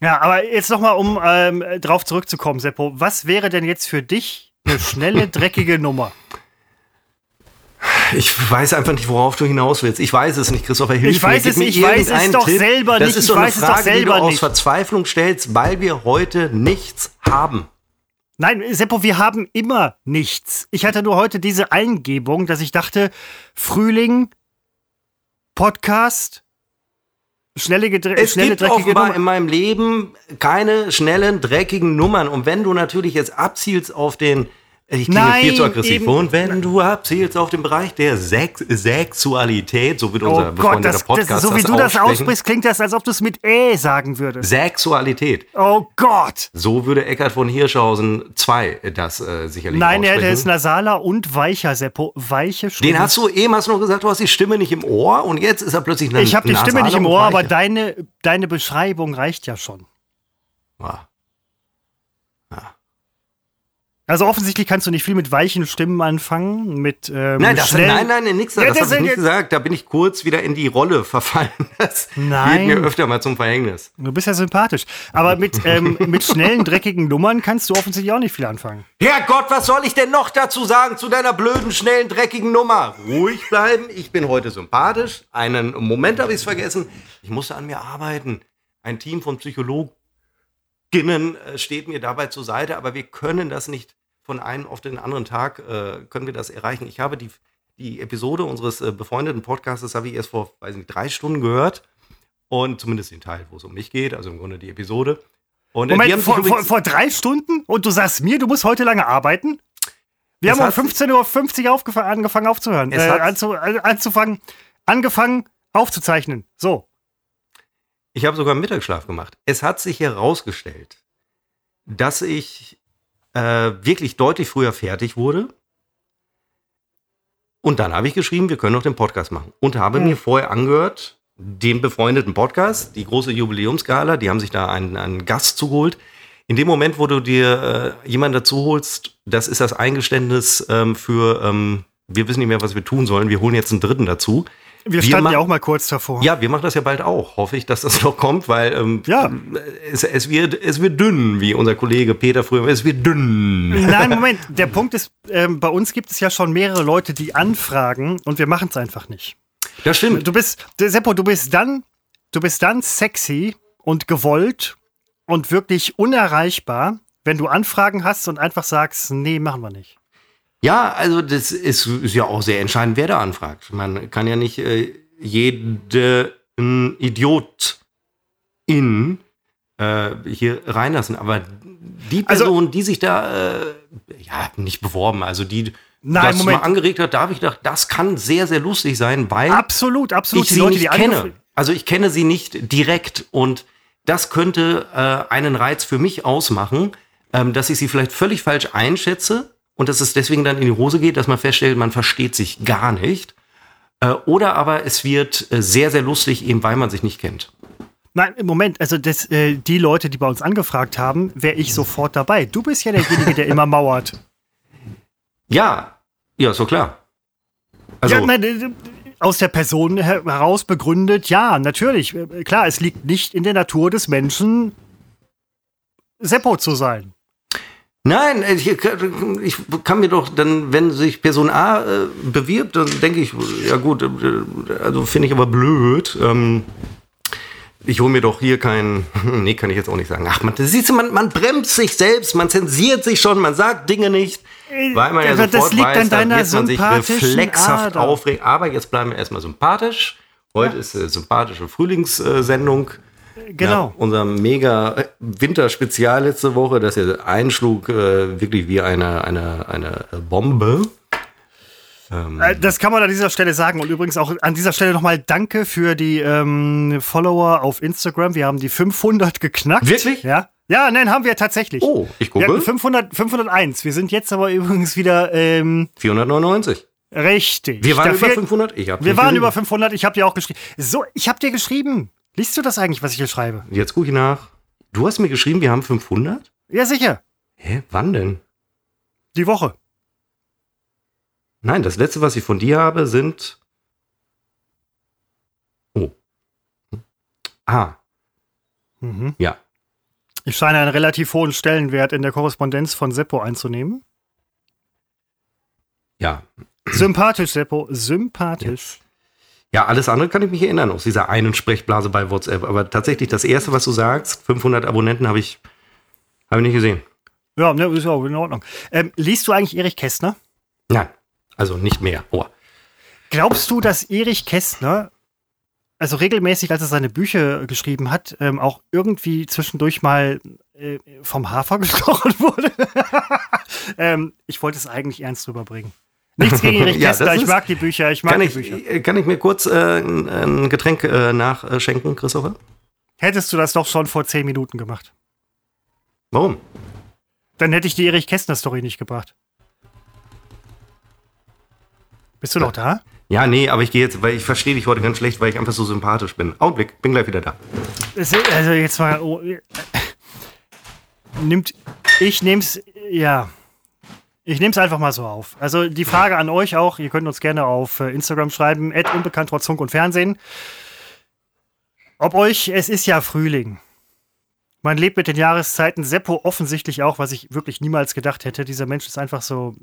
Ja, aber jetzt nochmal, um ähm, drauf zurückzukommen, Seppo, was wäre denn jetzt für dich eine schnelle, dreckige Nummer? Ich weiß einfach nicht, worauf du hinaus willst. Ich weiß es nicht, Christopher. Hilf ich weiß mir. es, ich weiß es doch Tipp. selber das nicht. Das ist so eine Frage, die du aus nicht. Verzweiflung stellst, weil wir heute nichts haben. Nein, Seppo, wir haben immer nichts. Ich hatte nur heute diese Eingebung, dass ich dachte, Frühling, Podcast, schnelle, es schnelle gibt dreckige offenbar Nummer. in meinem Leben keine schnellen, dreckigen Nummern. Und wenn du natürlich jetzt abzielst auf den ich klinge Nein, viel zu aggressiv. Eben. Und wenn du abzielst auf den Bereich der Sex Sexualität, so wie oh unser Gott, das, Podcast das, So wie du das aussprichst, klingt das, als ob du es mit Ä sagen würdest. Sexualität. Oh Gott. So würde Eckhard von Hirschhausen 2 das äh, sicherlich Nein, aussprechen. der ist nasaler und weicher, Seppo. Weiche Stimme. Den hast du eben, hast du noch gesagt, du hast die Stimme nicht im Ohr und jetzt ist er plötzlich eine Ich habe die Stimme nicht im Ohr, aber deine, deine Beschreibung reicht ja schon. Ja. Also offensichtlich kannst du nicht viel mit weichen Stimmen anfangen, mit ähm, Nein, das, nein, nein, nein, nix, ja, das, das habe ich nicht gesagt. Da bin ich kurz wieder in die Rolle verfallen. Das nein. wird mir öfter mal zum Verhängnis. Du bist ja sympathisch. Aber mit, ähm, mit schnellen, dreckigen Nummern kannst du offensichtlich auch nicht viel anfangen. Herrgott, was soll ich denn noch dazu sagen zu deiner blöden, schnellen, dreckigen Nummer? Ruhig bleiben, ich bin heute sympathisch. Einen Moment habe ich es vergessen. Ich musste an mir arbeiten. Ein Team von Psychologen Ginnen äh, steht mir dabei zur Seite, aber wir können das nicht von einem auf den anderen Tag, äh, können wir das erreichen. Ich habe die, die Episode unseres äh, befreundeten Podcasts, habe ich erst vor, weiß nicht, drei Stunden gehört. Und zumindest den Teil, wo es um mich geht, also im Grunde die Episode. Und, äh, Moment, vor, vor, vor, drei Stunden? Und du sagst mir, du musst heute lange arbeiten? Wir haben um 15.50 Uhr angefangen aufzuhören. Äh, anzu, anzufangen, angefangen aufzuzeichnen. So. Ich habe sogar Mittagsschlaf gemacht. Es hat sich herausgestellt, dass ich äh, wirklich deutlich früher fertig wurde. Und dann habe ich geschrieben, wir können noch den Podcast machen. Und habe mhm. mir vorher angehört, den befreundeten Podcast, die große Jubiläumsgala, die haben sich da einen, einen Gast zugeholt. In dem Moment, wo du dir äh, jemanden dazu holst, das ist das Eingeständnis ähm, für, ähm, wir wissen nicht mehr, was wir tun sollen, wir holen jetzt einen Dritten dazu. Wir standen ja auch mal kurz davor. Ja, wir machen das ja bald auch. Hoffe ich, dass das noch kommt, weil ähm, ja. es, es, wird, es wird dünn, wie unser Kollege Peter früher. Es wird dünn. Nein, Moment. Der Punkt ist, ähm, bei uns gibt es ja schon mehrere Leute, die anfragen und wir machen es einfach nicht. Das stimmt. Du bist, Seppo, du bist dann, du bist dann sexy und gewollt und wirklich unerreichbar, wenn du Anfragen hast und einfach sagst, nee, machen wir nicht. Ja, also das ist, ist ja auch sehr entscheidend, wer da anfragt. Man kann ja nicht äh, jeden Idiot in äh, hier reinlassen. Aber die Also- Person, die sich da äh, ja nicht beworben, also die Nein, das Moment. mal angeregt hat, da habe ich gedacht, das kann sehr, sehr lustig sein, weil Absolut, absolut. ich sie nicht angef- kenne. Also ich kenne sie nicht direkt und das könnte äh, einen Reiz für mich ausmachen, ähm, dass ich sie vielleicht völlig falsch einschätze und dass es deswegen dann in die Hose geht, dass man feststellt, man versteht sich gar nicht. Äh, oder aber es wird äh, sehr, sehr lustig, eben weil man sich nicht kennt. Nein, im Moment, also das, äh, die Leute, die bei uns angefragt haben, wäre ich sofort dabei. Du bist ja derjenige, der immer mauert. Ja, ja, doch klar. Also, ja, nein, äh, aus der Person her- heraus begründet, ja, natürlich. Klar, es liegt nicht in der Natur des Menschen, Seppo zu sein. Nein, ich, ich kann mir doch dann, wenn sich Person A äh, bewirbt, dann denke ich, ja gut, äh, also finde ich aber blöd. Ähm, ich hole mir doch hier kein, nee, kann ich jetzt auch nicht sagen. Ach, man, das siehst du, man, man bremst sich selbst, man zensiert sich schon, man sagt Dinge nicht, weil man ja das sofort liegt weiß, an deiner wird man sich reflexhaft Ader. aufregen. Aber jetzt bleiben wir erstmal sympathisch. Heute ist äh, sympathische Frühlingssendung. Genau. Nach unserem mega Winterspezial letzte Woche, das ja einschlug äh, wirklich wie eine, eine, eine Bombe. Äh, Das kann man an dieser Stelle sagen. Und übrigens auch an dieser Stelle nochmal Danke für die ähm, Follower auf Instagram. Wir haben die 500 geknackt. Wirklich? Ja. Ja, nein, haben wir tatsächlich. Oh, ich Wir gucke. 500, 501. Wir sind jetzt aber übrigens wieder ähm, 499. richtig. Wir waren Dafür- über 500. Ich hab Wir waren über 500. Ich habe dir auch geschrieben. So, ich habe dir geschrieben. Liest du das eigentlich, was ich hier schreibe? Jetzt gucke ich nach. Du hast mir geschrieben, wir haben 500? Ja, sicher. Hä, wann denn? Die Woche. Nein, das letzte, was ich von dir habe, sind. Oh. Ah, Mhm. ja. Ich scheine einen relativ hohen Stellenwert in der Korrespondenz von Seppo einzunehmen. Ja. Sympathisch, Seppo. Sympathisch. Ja, alles andere kann ich mich erinnern aus dieser einen Sprechblase bei WhatsApp. Aber tatsächlich, das erste, was du sagst, 500 Abonnenten habe ich, habe ich nicht gesehen. Ja, ne, ist ja auch in Ordnung. Ähm, liest du eigentlich Erich Kästner? Nein, also nicht mehr. Oh. Glaubst du, dass Erich Kästner, also regelmäßig, als er seine Bücher geschrieben hat, ähm, auch irgendwie zwischendurch mal äh, vom Hafer gestochen wurde? ähm, ich wollte es eigentlich ernst rüberbringen. Nichts gegen Erich Ja, Kästner, ich ist- mag die Bücher, ich mag Kann die ich, Bücher. äh, kann ich mir kurz äh, ein, Getränk äh, nachschenken, Christopher? Hättest du das doch schon vor zehn Minuten gemacht. Warum? Dann hätte ich die Erich Kästner-Story nicht gebracht. Bist du noch da? Ja, nee, aber ich gehe jetzt, weil ich verstehe dich heute ganz schlecht, weil ich einfach so sympathisch bin. Augenblick, bin gleich wieder da. Also jetzt mal. Oh, äh, nimmt. Ich nehm's. Ja. Ich nehme es einfach mal so auf. Also die Frage an euch auch, ihr könnt uns gerne auf äh, Instagram schreiben, unbekannt trotz Funk und Fernsehen. Ob euch, es ist ja Frühling. Man lebt mit den Jahreszeiten, Seppo offensichtlich auch, was ich wirklich niemals gedacht hätte. Dieser Mensch ist einfach so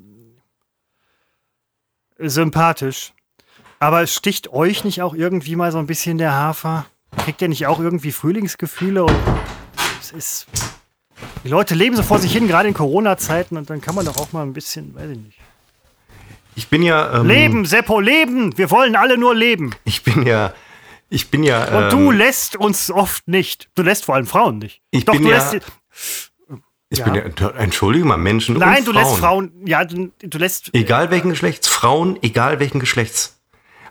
sympathisch. Aber sticht euch nicht auch irgendwie mal so ein bisschen der Hafer? Kriegt ihr nicht auch irgendwie Frühlingsgefühle? Und es ist. Die Leute leben so vor sich hin, gerade in Corona-Zeiten, und dann kann man doch auch mal ein bisschen, weiß ich nicht. Ich bin ja. Ähm, Leben, Seppo, leben! Wir wollen alle nur leben. Ich bin ja. Ich bin ja. Und ähm, du lässt uns oft nicht. Du lässt vor allem Frauen nicht. Ich Doch, bin du ja- lässt. Ich Ja. bin ja. Entschuldige mal, Menschen. Nein, und du Frauen. lässt Frauen. Ja, du, du lässt. Egal welchen Geschlechts, Frauen, egal welchen Geschlechts.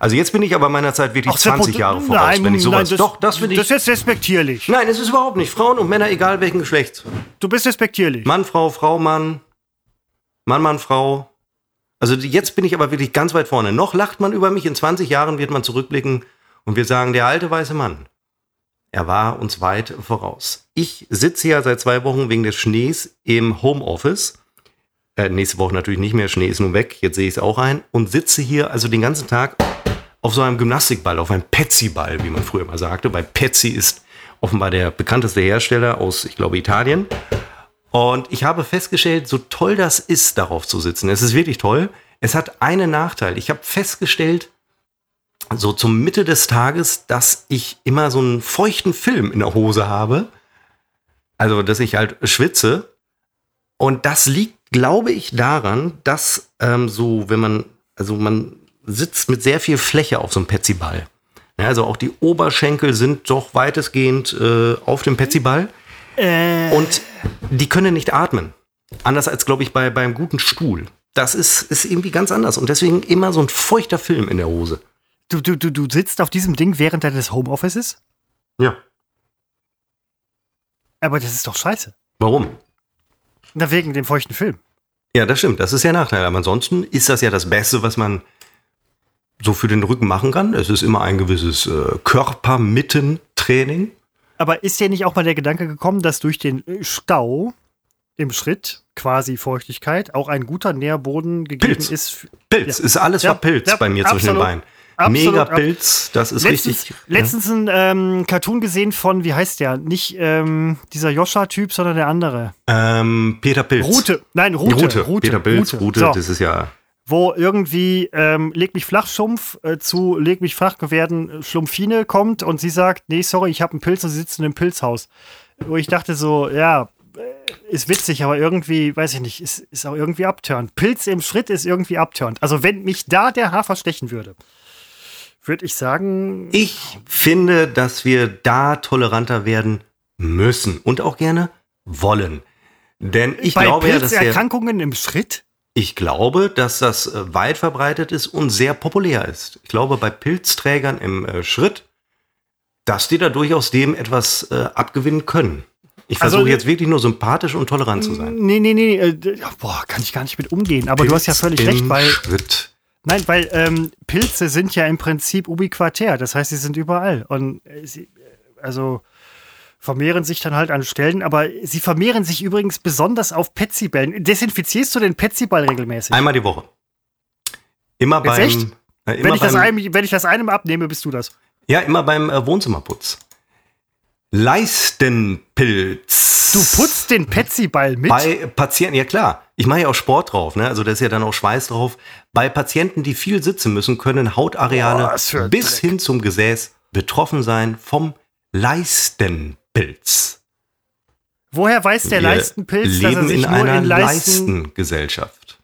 Also jetzt bin ich aber meiner Zeit wirklich Ach, Seppo, 20 du- Jahre voraus, nein, wenn ich sowas. nein, das, Doch, das finde ich. Das ist respektierlich. nein, es ist überhaupt nicht. Frauen und Männer, egal welchen Geschlechts. Du bist respektierlich. Mann, Frau, Frau, Mann. Mann, Mann, Frau. Also jetzt bin ich aber wirklich ganz weit vorne. Noch lacht man über mich. In 20 Jahren wird man zurückblicken und wir sagen, der alte weiße Mann. Er war uns weit voraus. Ich sitze ja seit zwei Wochen wegen des Schnees im Homeoffice. Äh, nächste Woche natürlich nicht mehr. Schnee ist nun weg. Jetzt sehe ich es auch ein. Und sitze hier also den ganzen Tag auf so einem Gymnastikball, auf einem Petsy-Ball, wie man früher mal sagte. Weil Petsy ist offenbar der bekannteste Hersteller aus, ich glaube, Italien. Und ich habe festgestellt, so toll das ist, darauf zu sitzen. Es ist wirklich toll. Es hat einen Nachteil. Ich habe festgestellt, so zum Mitte des Tages, dass ich immer so einen feuchten Film in der Hose habe. Also, dass ich halt schwitze. Und das liegt glaube ich daran, dass ähm, so, wenn man, also man sitzt mit sehr viel Fläche auf so einem Petsyball. Ja, also auch die Oberschenkel sind doch weitestgehend äh, auf dem Petsyball. Äh, Und die können nicht atmen. Anders als, glaube ich, bei, beim guten Stuhl. Das ist, ist irgendwie ganz anders. Und deswegen immer so ein feuchter Film in der Hose. du, du, du, du sitzt auf diesem Ding während deines Homeoffices? Ja. Aber das ist doch scheiße. Warum? Na, wegen dem feuchten Film. Ja, das stimmt. Das ist der Nachteil. Aber ansonsten ist das ja das Beste, was man so für den Rücken machen kann. Es ist immer ein gewisses äh, Körpermittentraining. Aber ist dir nicht auch mal der Gedanke gekommen, dass durch den Stau im Schritt, quasi Feuchtigkeit, auch ein guter Nährboden gegeben Pilz. ist? Pilz, Ja. ist alles Ja, verpilzt ja, bei mir zwischen den absolut. Beinen. Absolut, Mega Pilz, das ist Letztens, richtig. letztens ein ähm, Cartoon gesehen von, wie heißt der? Nicht ähm, dieser Joscha-Typ, sondern der andere. Ja. Ähm, Peter Pilz. Rute. Nein, Rute. Rute. Rute. Peter Pilz, Rute. Rute, So. das ist ja. Wo irgendwie ähm, leg mich flach Schumpf äh, zu leg mich flach werden äh, Schlumpfine kommt und sie sagt, nee, sorry, ich habe einen Pilz und sie sitzt in einem Pilzhaus. Wo ich dachte so, ja, äh, ist witzig, aber irgendwie, weiß ich nicht, ist, ist auch irgendwie abturnt. Pilz im Schritt ist irgendwie abturnt. Also wenn mich da der Hafer stechen würde, würde ich sagen, Ich finde, dass wir da toleranter werden müssen und auch gerne wollen. Denn ich bei glaube ja, dass der, Pilzerkrankungen im Schritt, ich glaube, dass das äh, weit verbreitet ist und sehr populär ist. Ich glaube, bei Pilzträgern im äh, Schritt, dass die da durchaus dem etwas äh, abgewinnen können. Ich Also, versuche äh, jetzt wirklich nur sympathisch und tolerant zu sein. nee, nee, nee, äh, boah, kann ich gar nicht mit umgehen. Aber du hast ja völlig Pilz recht, weil Schritt. Nein, weil ähm, Pilze sind ja im Prinzip ubiquatär. Das heißt, sie sind überall. Und sie, also vermehren sich dann halt an Stellen, aber sie vermehren sich übrigens besonders auf Petsybällen. Desinfizierst du den Petsyball regelmäßig? Einmal die Woche. Immer Jetzt beim. echt? Äh, immer wenn, ich das beim einem, wenn ich das einem abnehme, bist du das. ja, immer beim äh, Wohnzimmerputz. Leistenpilz. Du putzt den Petsyball mit. Bei Patienten, ja klar, ich mache ja auch Sport drauf, ne? Also da ist ja dann auch Schweiß drauf. Bei Patienten, die viel sitzen müssen, können Hautareale ein bis Dreck. hin zum Gesäß betroffen sein vom Leistenpilz. Woher weiß der Wir Leistenpilz, dass er sich in nur einer in Leisten. Leistengesellschaft.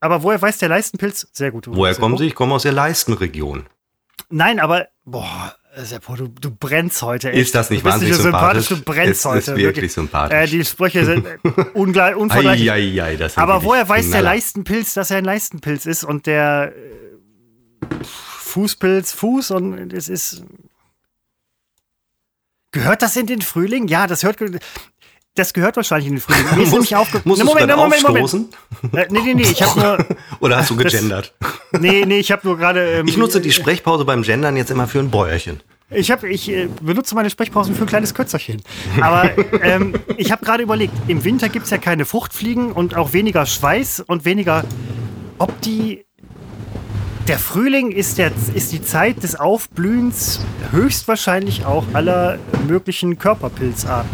Aber woher weiß der Leistenpilz? Sehr gut. Woher kommen Sie? Ich komme aus der Leistenregion. Nein, aber boah, Seppo, du, du brennst heute. Echt. Ist das nicht du bist wahnsinnig nicht sympathisch? sympathisch? Du brennst Es heute. ist wirklich sympathisch. Äh, die Sprüche sind äh, ungleich, unvergleichlich. Aber wirklich woher weiß der Knaller. Leistenpilz, dass er ein Leistenpilz ist und der äh, Fußpilz Fuß und es ist. Gehört das in den Frühling? Ja, das hört. Das gehört wahrscheinlich in den Frühling. Mir ist nämlich aufge Musst Ne, Moment, Moment, Moment. aufstoßen? Äh, nee, nee, nee, ich habe nur. Oder hast du Das- gegendert? Nee, nee, ich habe nur gerade. Ähm, Ich nutze die Sprechpause beim Gendern jetzt immer für ein Bäuerchen. Ich, hab, ich äh, benutze meine Sprechpausen für ein kleines Kötzerchen. Aber ähm, ich habe gerade überlegt, im Winter gibt es ja keine Fruchtfliegen und auch weniger Schweiß und weniger. Ob die. Der Frühling ist, der, ist die Zeit des Aufblühens höchstwahrscheinlich auch aller möglichen Körperpilzarten.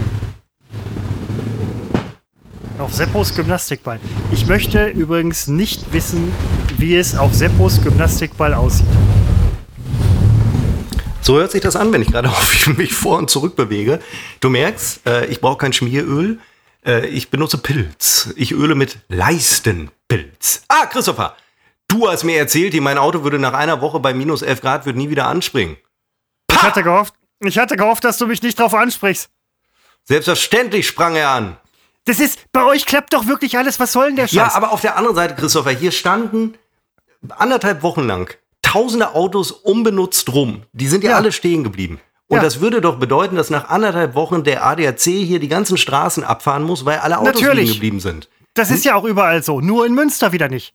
Auf Seppos Gymnastikball. Ich möchte übrigens nicht wissen, wie es auf Seppos Gymnastikball aussieht. So hört sich das an, wenn ich gerade auf mich vor und zurück bewege. Du merkst, äh, ich brauche kein Schmieröl. Äh, ich benutze Pilz. Ich öle mit Leistenpilz. Ah, Christopher, du hast mir erzählt, mein Auto würde nach einer Woche bei minus 11 Grad wird nie wieder anspringen. Ich hatte gehofft, ich hatte gehofft, dass du mich nicht drauf ansprichst. Selbstverständlich sprang er an. Das ist, bei euch klappt doch wirklich alles. Was soll denn der Scheiß? Ja, aber auf der anderen Seite, Christopher, hier standen anderthalb Wochen lang tausende Autos unbenutzt rum. Die sind ja, Ja. alle stehen geblieben. Und Ja. das würde doch bedeuten, dass nach anderthalb Wochen der ADAC hier die ganzen Straßen abfahren muss, weil alle Autos Natürlich. liegen geblieben sind. das ist ja auch überall so. Nur in Münster wieder nicht.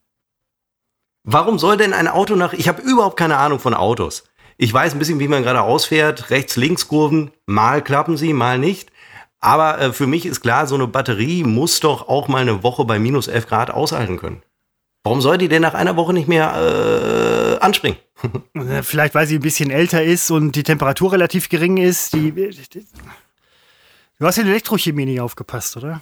Warum soll denn ein Auto nach. Ich habe überhaupt keine Ahnung von Autos. Ich weiß ein bisschen, wie man gerade ausfährt. Rechts-Links-Kurven, mal klappen sie, mal nicht. Aber äh, für mich ist klar, so eine Batterie muss doch auch mal eine Woche bei minus 11 Grad aushalten können. Warum soll die denn nach einer Woche nicht mehr äh, anspringen? Äh, Vielleicht, weil sie ein bisschen älter ist und die Temperatur relativ gering ist. Die, du hast in Elektrochemie nicht aufgepasst, oder?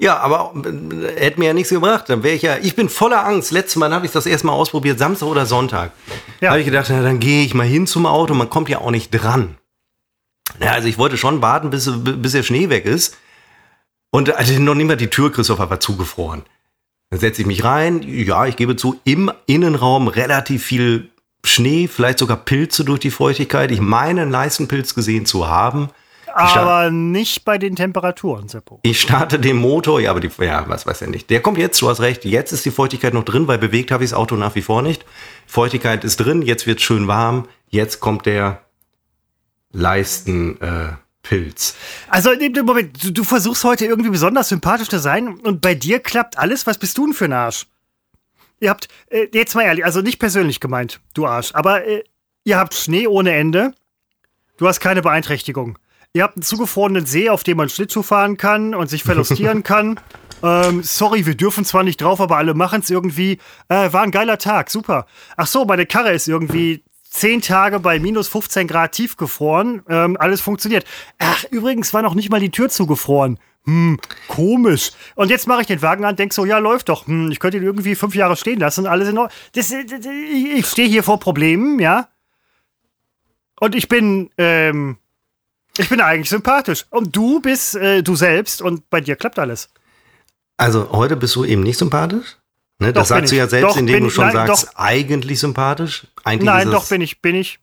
Ja, aber äh, hätte mir ja nichts gebracht. Dann wäre ich ja. Ich bin voller Angst. Letztes Mal habe ich das erste Mal ausprobiert, Samstag oder Sonntag. Ja. habe ich gedacht, na, dann gehe ich mal hin zum Auto. Man kommt ja auch nicht dran. Ja, also ich wollte schon warten, bis, bis der Schnee weg ist. Und also noch nicht mal die Tür, Christopher, war zugefroren. Dann setze ich mich rein. Ja, ich gebe zu, im Innenraum relativ viel Schnee, vielleicht sogar Pilze durch die Feuchtigkeit. Ich meine, einen Leistenpilz gesehen zu haben. Aber nicht bei den Temperaturen, Seppo. Ich starte den Motor, ja, aber die, ja, was weiß er nicht. Der kommt jetzt, du hast recht, jetzt ist die Feuchtigkeit noch drin, weil bewegt habe ich das Auto nach wie vor nicht. Feuchtigkeit ist drin, jetzt wird schön warm, jetzt kommt der Leistenpilz. Äh, also, Moment, du, du versuchst heute irgendwie besonders sympathisch zu sein und bei dir klappt alles. Was bist du denn für ein Arsch? Ihr habt, äh, jetzt mal ehrlich, also nicht persönlich gemeint, du Arsch, aber äh, ihr habt Schnee ohne Ende. Du hast keine Beeinträchtigung. Ihr habt einen zugefrorenen See, auf dem man Schlittschuh fahren kann und sich verlustieren kann. Ähm, sorry, wir dürfen zwar nicht drauf, aber alle machen es irgendwie. Äh, war ein geiler Tag, super. Ach so, meine Karre ist irgendwie zehn Tage bei minus 15 Grad tiefgefroren. Ähm, alles funktioniert. Ach, übrigens war noch nicht mal die Tür zugefroren. Hm, komisch. Und jetzt mache ich den Wagen an, denk so, ja, läuft doch. Hm, ich könnte ihn irgendwie fünf Jahre stehen lassen, alles in Ordnung. Das, das, ich stehe hier vor Problemen, ja. Und ich bin, ähm, ich bin eigentlich sympathisch. Und du bist äh, du selbst und bei dir klappt alles. Also heute bist du eben nicht sympathisch? Ne, das sagst du ja selbst, doch, indem du schon nein, sagst, doch. eigentlich sympathisch. Eigentlich nein, doch bin ich, bin ich.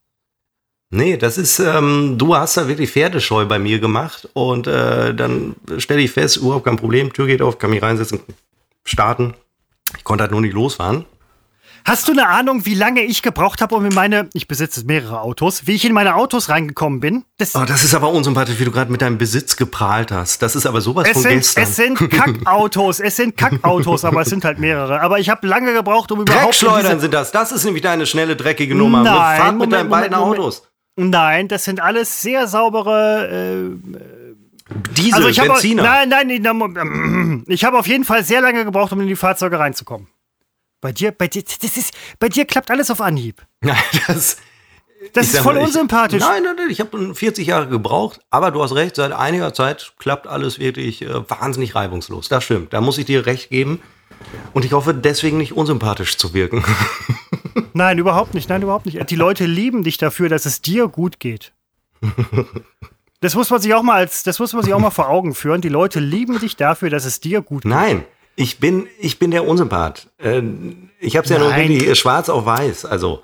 Nee, das ist, ähm, du hast da wirklich Pferdescheu bei mir gemacht und äh, dann stelle ich fest, überhaupt kein Problem, Tür geht auf, kann mich reinsetzen, starten. Ich konnte halt nur nicht losfahren. Hast du eine Ahnung, wie lange ich gebraucht habe, um in meine, ich besitze mehrere Autos, wie ich in meine Autos reingekommen bin? Das, oh, das ist aber unsympathisch, wie du gerade mit deinem Besitz geprahlt hast. Das ist aber sowas es von sind, gestern. Es sind Kackautos, es sind Kackautos, aber es sind halt mehrere. Aber ich habe lange gebraucht, um überhaupt... Dreckschleudern sind das. Das ist nämlich deine schnelle, dreckige Nummer. Nein, Fahrt mit Moment, deinen beiden Moment, Autos. Nein, das sind alles sehr saubere... Äh, Diesel, also ich hab, Benziner. Nein, nein, nein, ich habe auf jeden Fall sehr lange gebraucht, um in die Fahrzeuge reinzukommen. Bei dir, bei dir, das ist, bei dir klappt alles auf Anhieb. Nein, das, das ist voll mal, unsympathisch. Ich, nein, nein, nein, ich habe 40 Jahre gebraucht, aber du hast recht, seit einiger Zeit klappt alles wirklich äh, wahnsinnig reibungslos. Das stimmt, da muss ich dir recht geben. Und ich hoffe, deswegen nicht unsympathisch zu wirken. Nein, überhaupt nicht, nein, überhaupt nicht. Die Leute lieben dich dafür, dass es dir gut geht. Das muss man sich auch mal als, das muss man sich auch mal vor Augen führen. Die Leute lieben dich dafür, dass es dir gut geht. Nein, ich bin, ich bin der Unsympath. Äh, ich habe es ja nur wirklich schwarz auf weiß, also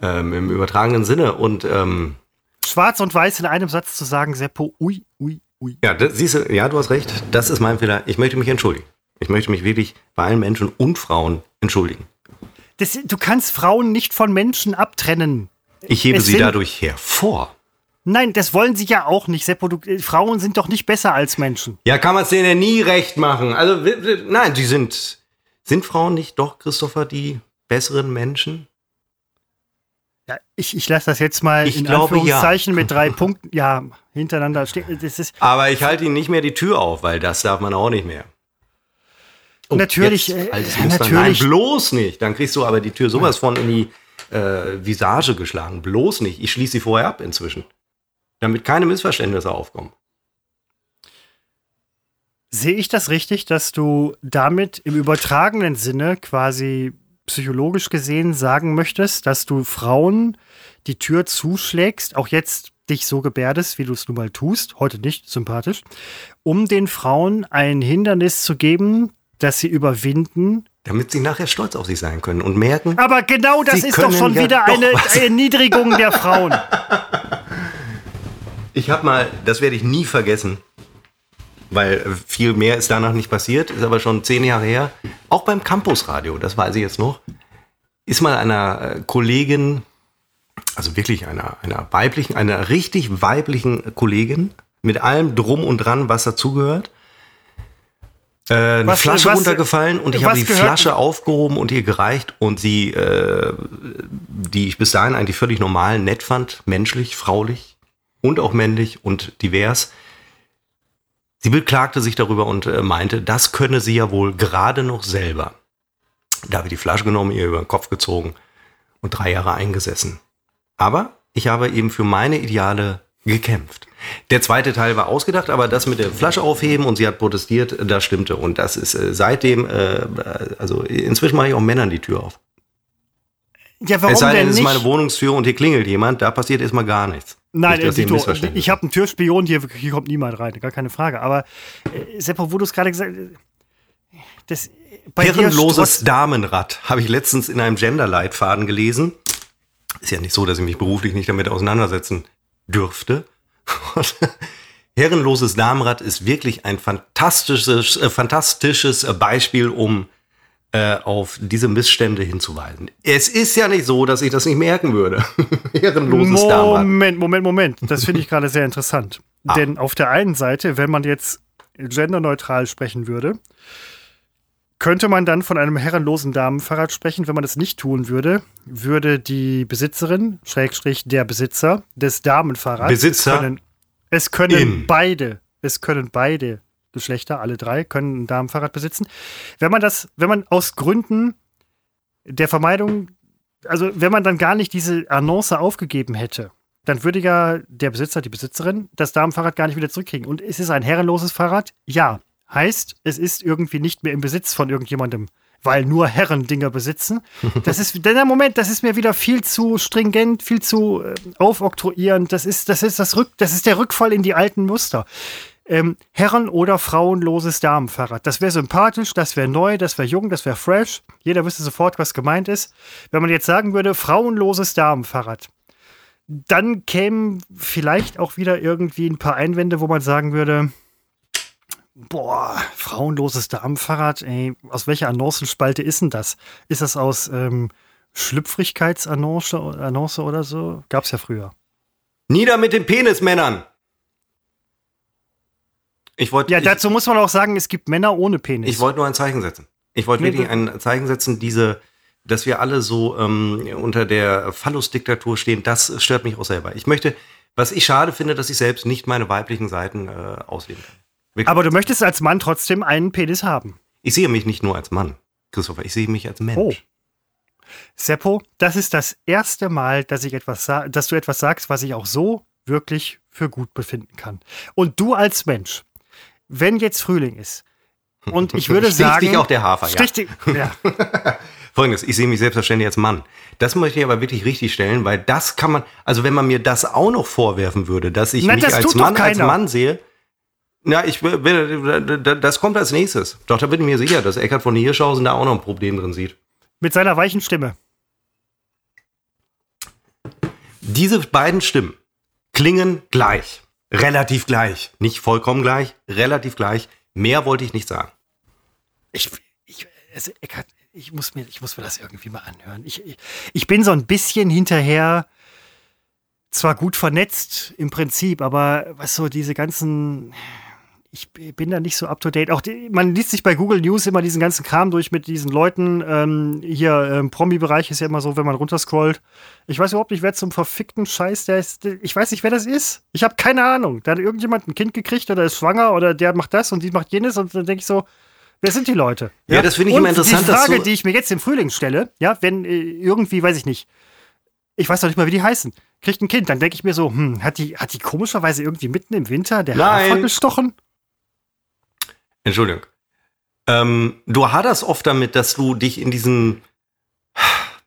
ähm, im übertragenen Sinne. Und ähm, schwarz und weiß in einem Satz zu sagen, Seppo, ui, ui, ui. Ja, das, siehst du, ja, du hast recht. Das ist mein Fehler. Ich möchte mich entschuldigen. Ich möchte mich wirklich bei allen Menschen und Frauen entschuldigen. Das, du kannst Frauen nicht von Menschen abtrennen. Ich hebe es sie dadurch hervor. Nein, das wollen sie ja auch nicht. Seppo, du, äh, Frauen sind doch nicht besser als Menschen. Ja, kann man es denen ja nie recht machen. Also, nein, die sind. Sind Frauen nicht doch, Christopher, die besseren Menschen? Ja, ich, ich lasse das jetzt mal ich in glaube, Anführungszeichen ja. mit drei Punkten ja, hintereinander stehen. Das ist Aber ich halte ihnen nicht mehr die Tür auf, weil das darf man auch nicht mehr. Oh, natürlich, jetzt, äh, natürlich. Nein, bloß nicht. Dann kriegst du aber die Tür sowas von in die äh, Visage geschlagen. Bloß nicht. Ich schließe sie vorher ab inzwischen. Damit keine Missverständnisse aufkommen. Sehe ich das richtig, dass du damit im übertragenen Sinne quasi psychologisch gesehen sagen möchtest, dass du Frauen die Tür zuschlägst, auch jetzt dich so gebärdest, wie du es nun mal tust, heute nicht sympathisch, um den Frauen ein Hindernis zu geben, das sie überwinden. Damit sie nachher stolz auf sich sein können und merken. Aber genau das ist doch schon ja wieder doch eine was. Erniedrigung der Frauen. Ich habe mal, das werde ich nie vergessen, weil viel mehr ist danach nicht passiert, ist aber schon zehn Jahre her. Auch beim Campusradio, das weiß ich jetzt noch, ist mal einer äh, Kollegin, also wirklich einer, einer weiblichen, einer richtig weiblichen Kollegin, mit allem drum und dran, was dazugehört, äh, eine Was- Flasche was- runtergefallen und ich habe die Flasche aufgehoben und ihr gereicht und sie, äh, die ich bis dahin eigentlich völlig normal, nett fand, menschlich, fraulich und auch männlich und divers. Sie beklagte sich darüber und äh, meinte, das könne sie ja wohl gerade noch selber. Da habe ich die Flasche genommen, ihr über den Kopf gezogen und drei Jahre eingesessen. Aber ich habe eben für meine Ideale gekämpft. Der zweite Teil war ausgedacht, aber das mit der Flasche aufheben und sie hat protestiert, das stimmte. Und das ist äh, seitdem, äh, also inzwischen mache ich auch Männern die Tür auf. Ja, warum es sei denn, denn es ist meine Wohnungstür und hier klingelt jemand, da passiert erstmal gar nichts. Nein, Nicht, äh, Dito, ich habe einen Türspion, hier, hier kommt niemand rein, gar keine Frage. Aber äh, Seppo, wo du es gerade gesagt hast, strotzt- Damenrad habe ich letztens in einem Gender-Leitfaden gelesen. Ist ja nicht so, dass ich mich beruflich nicht damit auseinandersetzen dürfte. Herrenloses Damenrad ist wirklich ein fantastisches, äh, fantastisches Beispiel, um äh, auf diese Missstände hinzuweisen. Es ist ja nicht so, dass ich das nicht merken würde. Herrenloses Damenrad. Moment, Moment, Moment. Das finde ich gerade sehr interessant. Ah. Denn auf der einen Seite, wenn man jetzt genderneutral sprechen würde, könnte man dann von einem herrenlosen Damenfahrrad sprechen. Wenn man das nicht tun würde, würde die Besitzerin, Schrägstrich der Besitzer des Damenfahrrads, Besitzer es können, es können beide, es können beide Geschlechter, alle drei, können ein Damenfahrrad besitzen. Wenn man das, wenn man aus Gründen der Vermeidung, also wenn man dann gar nicht diese Annonce aufgegeben hätte, dann würde ja der Besitzer, die Besitzerin, das Damenfahrrad gar nicht wieder zurückkriegen. Und ist es ein herrenloses Fahrrad? Ja. Heißt, es ist irgendwie nicht mehr im Besitz von irgendjemandem, weil nur Herren Dinger besitzen. Das ist, denn der Moment, das ist mir wieder viel zu stringent, viel zu äh, aufoktroyierend. Das ist, das ist das Rück, das ist der Rückfall in die alten Muster. Ähm, Herren- oder frauenloses Damenfahrrad. Das wäre sympathisch, das wäre neu, das wäre jung, das wäre fresh. Jeder wüsste sofort, was gemeint ist. Wenn man jetzt sagen würde, frauenloses Damenfahrrad, dann kämen vielleicht auch wieder irgendwie ein paar Einwände, wo man sagen würde, boah, frauenloses Damenfahrrad, ey, aus welcher Annoncenspalte ist denn das? Ist das aus ähm, Schlüpfrigkeitsannonce Annonce oder so? Gab's ja früher. Nieder mit den Penismännern! Ich wollte Ja, ich, dazu muss man auch sagen, es gibt Männer ohne Penis. ich wollte nur ein Zeichen setzen. Ich wollte Nee, wirklich ein Zeichen setzen, diese, dass wir alle so ähm, unter der Phallus-Diktatur stehen, das stört mich auch selber. Ich möchte, was ich schade finde, dass ich selbst nicht meine weiblichen Seiten äh, ausleben kann. Wirklich. Aber du möchtest als Mann trotzdem einen Penis haben. ich sehe mich nicht nur als Mann, Christopher, ich sehe mich als Mensch. Oh. Seppo, das ist das erste Mal, dass ich etwas dass du etwas sagst, was ich auch so wirklich für gut befinden kann. Und du als Mensch, wenn jetzt Frühling ist, und ich würde Sticht sagen. dich auch der Hafer, ja. Sticht dich- ja. Folgendes, ich sehe mich selbstverständlich als Mann. Das möchte ich aber wirklich richtig stellen, weil das kann man, also wenn man mir das auch noch vorwerfen würde, dass ich Na, mich das als Mann als. Mann sehe, na, ich will- das kommt als nächstes. Doch, da bin ich mir sicher, dass Eckhard von Hirschhausen da auch noch ein Problem drin sieht. Mit seiner weichen Stimme. Diese beiden Stimmen klingen gleich. Relativ gleich. Nicht vollkommen gleich, relativ gleich. Mehr wollte ich nicht sagen. Ich, ich, also, Eckart, ich, muss mir, ich muss mir das irgendwie mal anhören. Ich, ich, ich bin so ein bisschen hinterher, zwar gut vernetzt im Prinzip, aber was so diese ganzen. Ich bin da nicht so up to date. Auch die, man liest sich bei Google News immer diesen ganzen Kram durch mit diesen Leuten. Ähm, hier, ähm, Promi-Bereich ist ja immer so, wenn man runterscrollt. Ich weiß überhaupt nicht, wer zum verfickten Scheiß der ist. Ich weiß nicht, wer das ist. Ich habe keine Ahnung. Da hat irgendjemand ein Kind gekriegt oder ist schwanger oder der macht das und die macht jenes und dann denke ich so, wer sind die Leute? Ja, das finde ich und immer interessant, Die Frage, die ich mir jetzt im Frühling stelle, ja, wenn äh, irgendwie, weiß ich nicht, ich weiß noch nicht mal, wie die heißen, kriegt ein Kind, dann denke ich mir so, hm, hat die, hat die komischerweise irgendwie mitten im Winter der. Hafer gestochen? Entschuldigung. Ähm, du haderst oft damit, dass du dich in diesem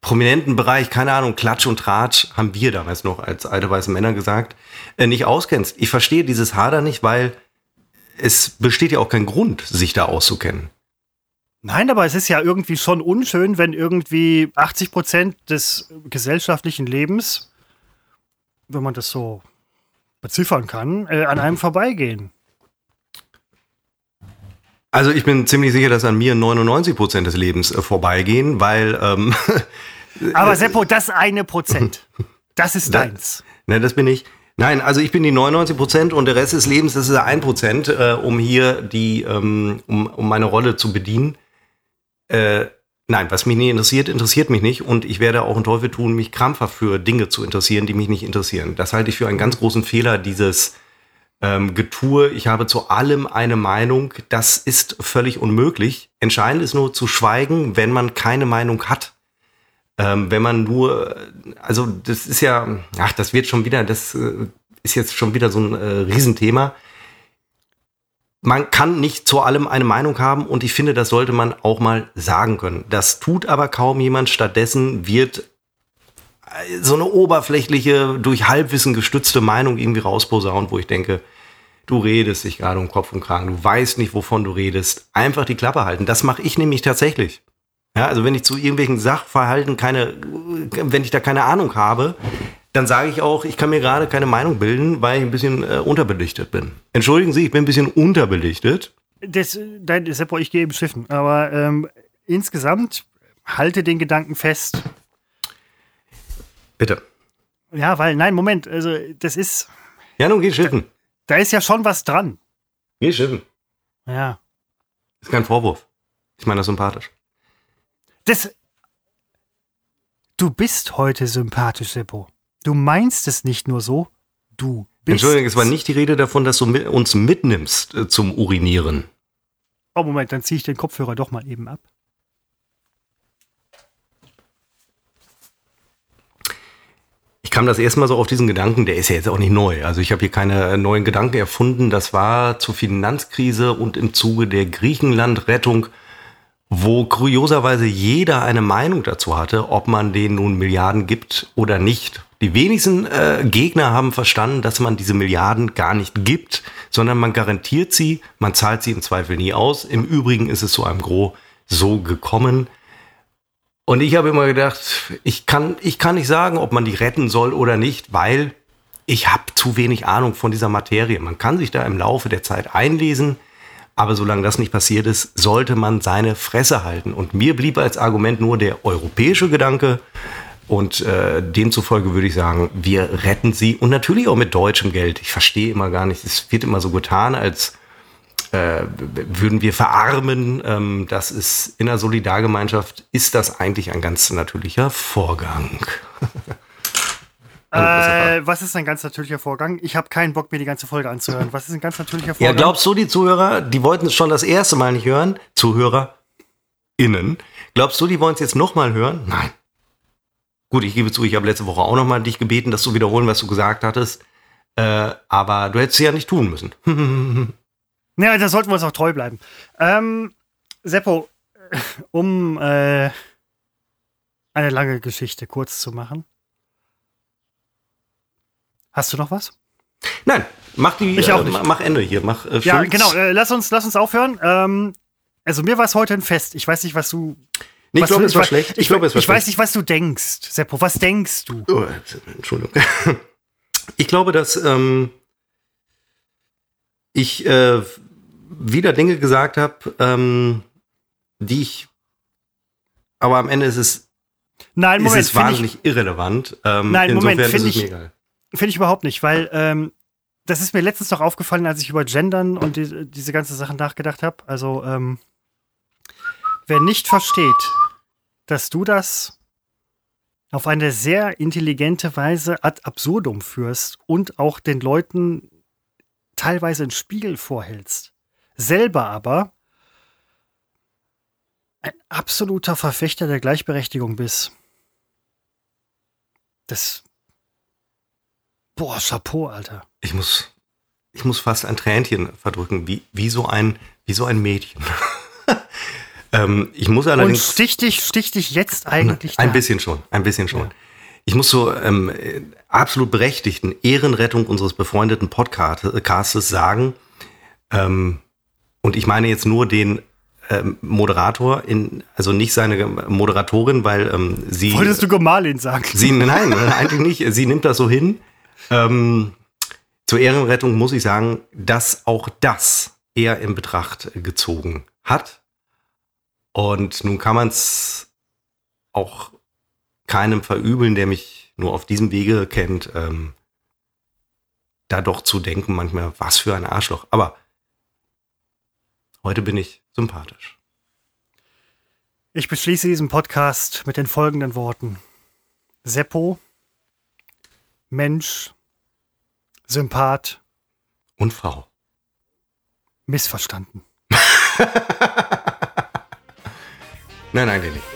prominenten Bereich, keine Ahnung, Klatsch und Tratsch, haben wir damals noch als alte weiße Männer gesagt, äh, nicht auskennst. Ich verstehe dieses Hader nicht, weil es besteht ja auch kein Grund, sich da auszukennen. Nein, aber es ist ja irgendwie schon unschön, wenn irgendwie 80 Prozent des gesellschaftlichen Lebens, wenn man das so beziffern kann, äh, an einem vorbeigehen. Also ich bin ziemlich sicher, dass an mir 99 Prozent des Lebens äh, vorbeigehen, weil ähm, Aber Seppo, das eine Prozent, das ist deins. Ne, das bin ich. Nein, also ich bin die 99 Prozent und der Rest des Lebens, das ist ein Prozent, äh, um hier die, ähm, um, um meine Rolle zu bedienen. Äh, nein, was mich nicht interessiert, interessiert mich nicht und ich werde auch einen Teufel tun, mich krampfhaft für Dinge zu interessieren, die mich nicht interessieren. Das halte ich für einen ganz großen Fehler, dieses ähm, Getue. Ich habe zu allem eine Meinung. Das ist völlig unmöglich. Entscheidend ist nur zu schweigen, wenn man keine Meinung hat. Ähm, wenn man nur, also das ist ja, ach, das wird schon wieder, das äh, ist jetzt schon wieder so ein äh, Riesenthema. Man kann nicht zu allem eine Meinung haben und ich finde, das sollte man auch mal sagen können. Das tut aber kaum jemand. Stattdessen wird so eine oberflächliche, durch Halbwissen gestützte Meinung irgendwie rausposaunt, wo ich denke, du redest dich gerade um Kopf und Kragen, du weißt nicht, wovon du redest. Einfach die Klappe halten. Das mache ich nämlich tatsächlich. Ja, also wenn ich zu irgendwelchen Sachverhalten keine, wenn ich da keine Ahnung habe, dann sage ich auch, ich kann mir gerade keine Meinung bilden, weil ich ein bisschen äh, unterbelichtet bin. Entschuldigen Sie, ich bin ein bisschen unterbelichtet. Das, nein, Seppo, ich gehe eben schiffen. Aber ähm, insgesamt halte den Gedanken fest. Bitte. Ja, weil, nein, Moment, also das ist. Ja, nun geh schiffen. Da, da ist ja schon was dran. Geh schiffen. Ja. Ist kein Vorwurf. Ich meine das sympathisch. Das. Du bist heute sympathisch, Seppo. Du meinst es nicht nur so, du bist. Entschuldigung, es war nicht die Rede davon, dass du uns mitnimmst äh, zum Urinieren. Oh, Moment, dann ziehe ich den Kopfhörer doch mal eben ab. Kam das erste Mal so auf diesen Gedanken, der ist ja jetzt auch nicht neu. Also ich habe hier keine neuen Gedanken erfunden. Das war zur Finanzkrise und im Zuge der Griechenland-Rettung, wo kurioserweise jeder eine Meinung dazu hatte, ob man denen nun Milliarden gibt oder nicht. Die wenigsten äh, Gegner haben verstanden, dass man diese Milliarden gar nicht gibt, sondern man garantiert sie, man zahlt sie im Zweifel nie aus. Im Übrigen ist es zu einem Gros so gekommen. Und ich habe immer gedacht, ich kann, ich kann nicht sagen, ob man die retten soll oder nicht, weil ich habe zu wenig Ahnung von dieser Materie. Man kann sich da im Laufe der Zeit einlesen, aber solange das nicht passiert ist, sollte man seine Fresse halten. Und mir blieb als Argument nur der europäische Gedanke. Und äh, demzufolge würde ich sagen, wir retten sie und natürlich auch mit deutschem Geld. Ich verstehe immer gar nicht, es wird immer so getan, als äh, würden wir verarmen. Ähm, das ist in der Solidargemeinschaft ist das eigentlich ein ganz natürlicher Vorgang. Äh, was ist ein ganz natürlicher Vorgang? Ich habe keinen Bock, mir die ganze Folge anzuhören. Was ist ein ganz natürlicher Vorgang? Ja, glaubst du, die Zuhörer, die wollten es schon das erste Mal nicht hören? ZuhörerInnen. Glaubst du, die wollen es jetzt nochmal hören? Nein. Gut, ich gebe zu, ich habe letzte Woche auch nochmal dich gebeten, das zu wiederholen, was du gesagt hattest. Äh, aber du hättest es ja nicht tun müssen. Ja, da sollten wir uns auch treu bleiben. Ähm, Seppo, um äh, eine lange Geschichte kurz zu machen. Hast du noch was? Nein, mach die, Ich auch äh, nicht. mach Ende hier, mach äh, Ja, genau. Äh, lass, uns, lass uns aufhören. Ähm, also mir war es heute ein Fest. Ich weiß nicht, was du. Nee, ich glaube, es war weiß- schlecht. Ich, glaube, es war ich weiß schlecht. nicht, was du denkst, Seppo. Was denkst du? Oh, Entschuldigung. Ich glaube, dass ähm, ich äh, wieder Dinge gesagt habe, ähm, die ich. Aber am Ende ist es, Nein, ist Moment, es finde ich, wahnsinnig irrelevant. Ähm, Nein, Moment, finde ist ich- find ich überhaupt nicht, weil ähm, das ist mir letztens doch aufgefallen, als ich über Gendern und die, diese ganze Sachen nachgedacht habe. Also, ähm, wer nicht versteht, dass du das auf eine sehr intelligente Weise ad absurdum führst und auch den Leuten teilweise einen Spiegel vorhältst, selber aber ein absoluter Verfechter der Gleichberechtigung bist. Das. Boah, Chapeau, Alter. Ich muss, ich muss fast ein Tränchen verdrücken, wie, wie, so, ein, wie so ein Mädchen. ähm, ich muss Und allerdings. stich dich, stich dich jetzt eigentlich Ein da. bisschen schon, ein bisschen schon. Ich muss so ähm, äh, absolut berechtigten Ehrenrettung unseres befreundeten Podcastes sagen, ähm, und ich meine jetzt nur den ähm, Moderator, in, also nicht seine Moderatorin, weil ähm, sie. Wolltest du Gemahlin sagen? Sie, nein, eigentlich nicht. Sie nimmt das so hin. Ähm, zur Ehrenrettung muss ich sagen, dass auch das er in Betracht gezogen hat. Und nun kann man es auch keinem verübeln, der mich nur auf diesem Wege kennt, ähm, da doch zu denken manchmal, was für ein Arschloch. Aber heute bin ich sympathisch. Ich beschließe diesen Podcast mit den folgenden Worten. Seppo, Mensch, Sympath, Und Frau. missverstanden. Nein, nein, nicht.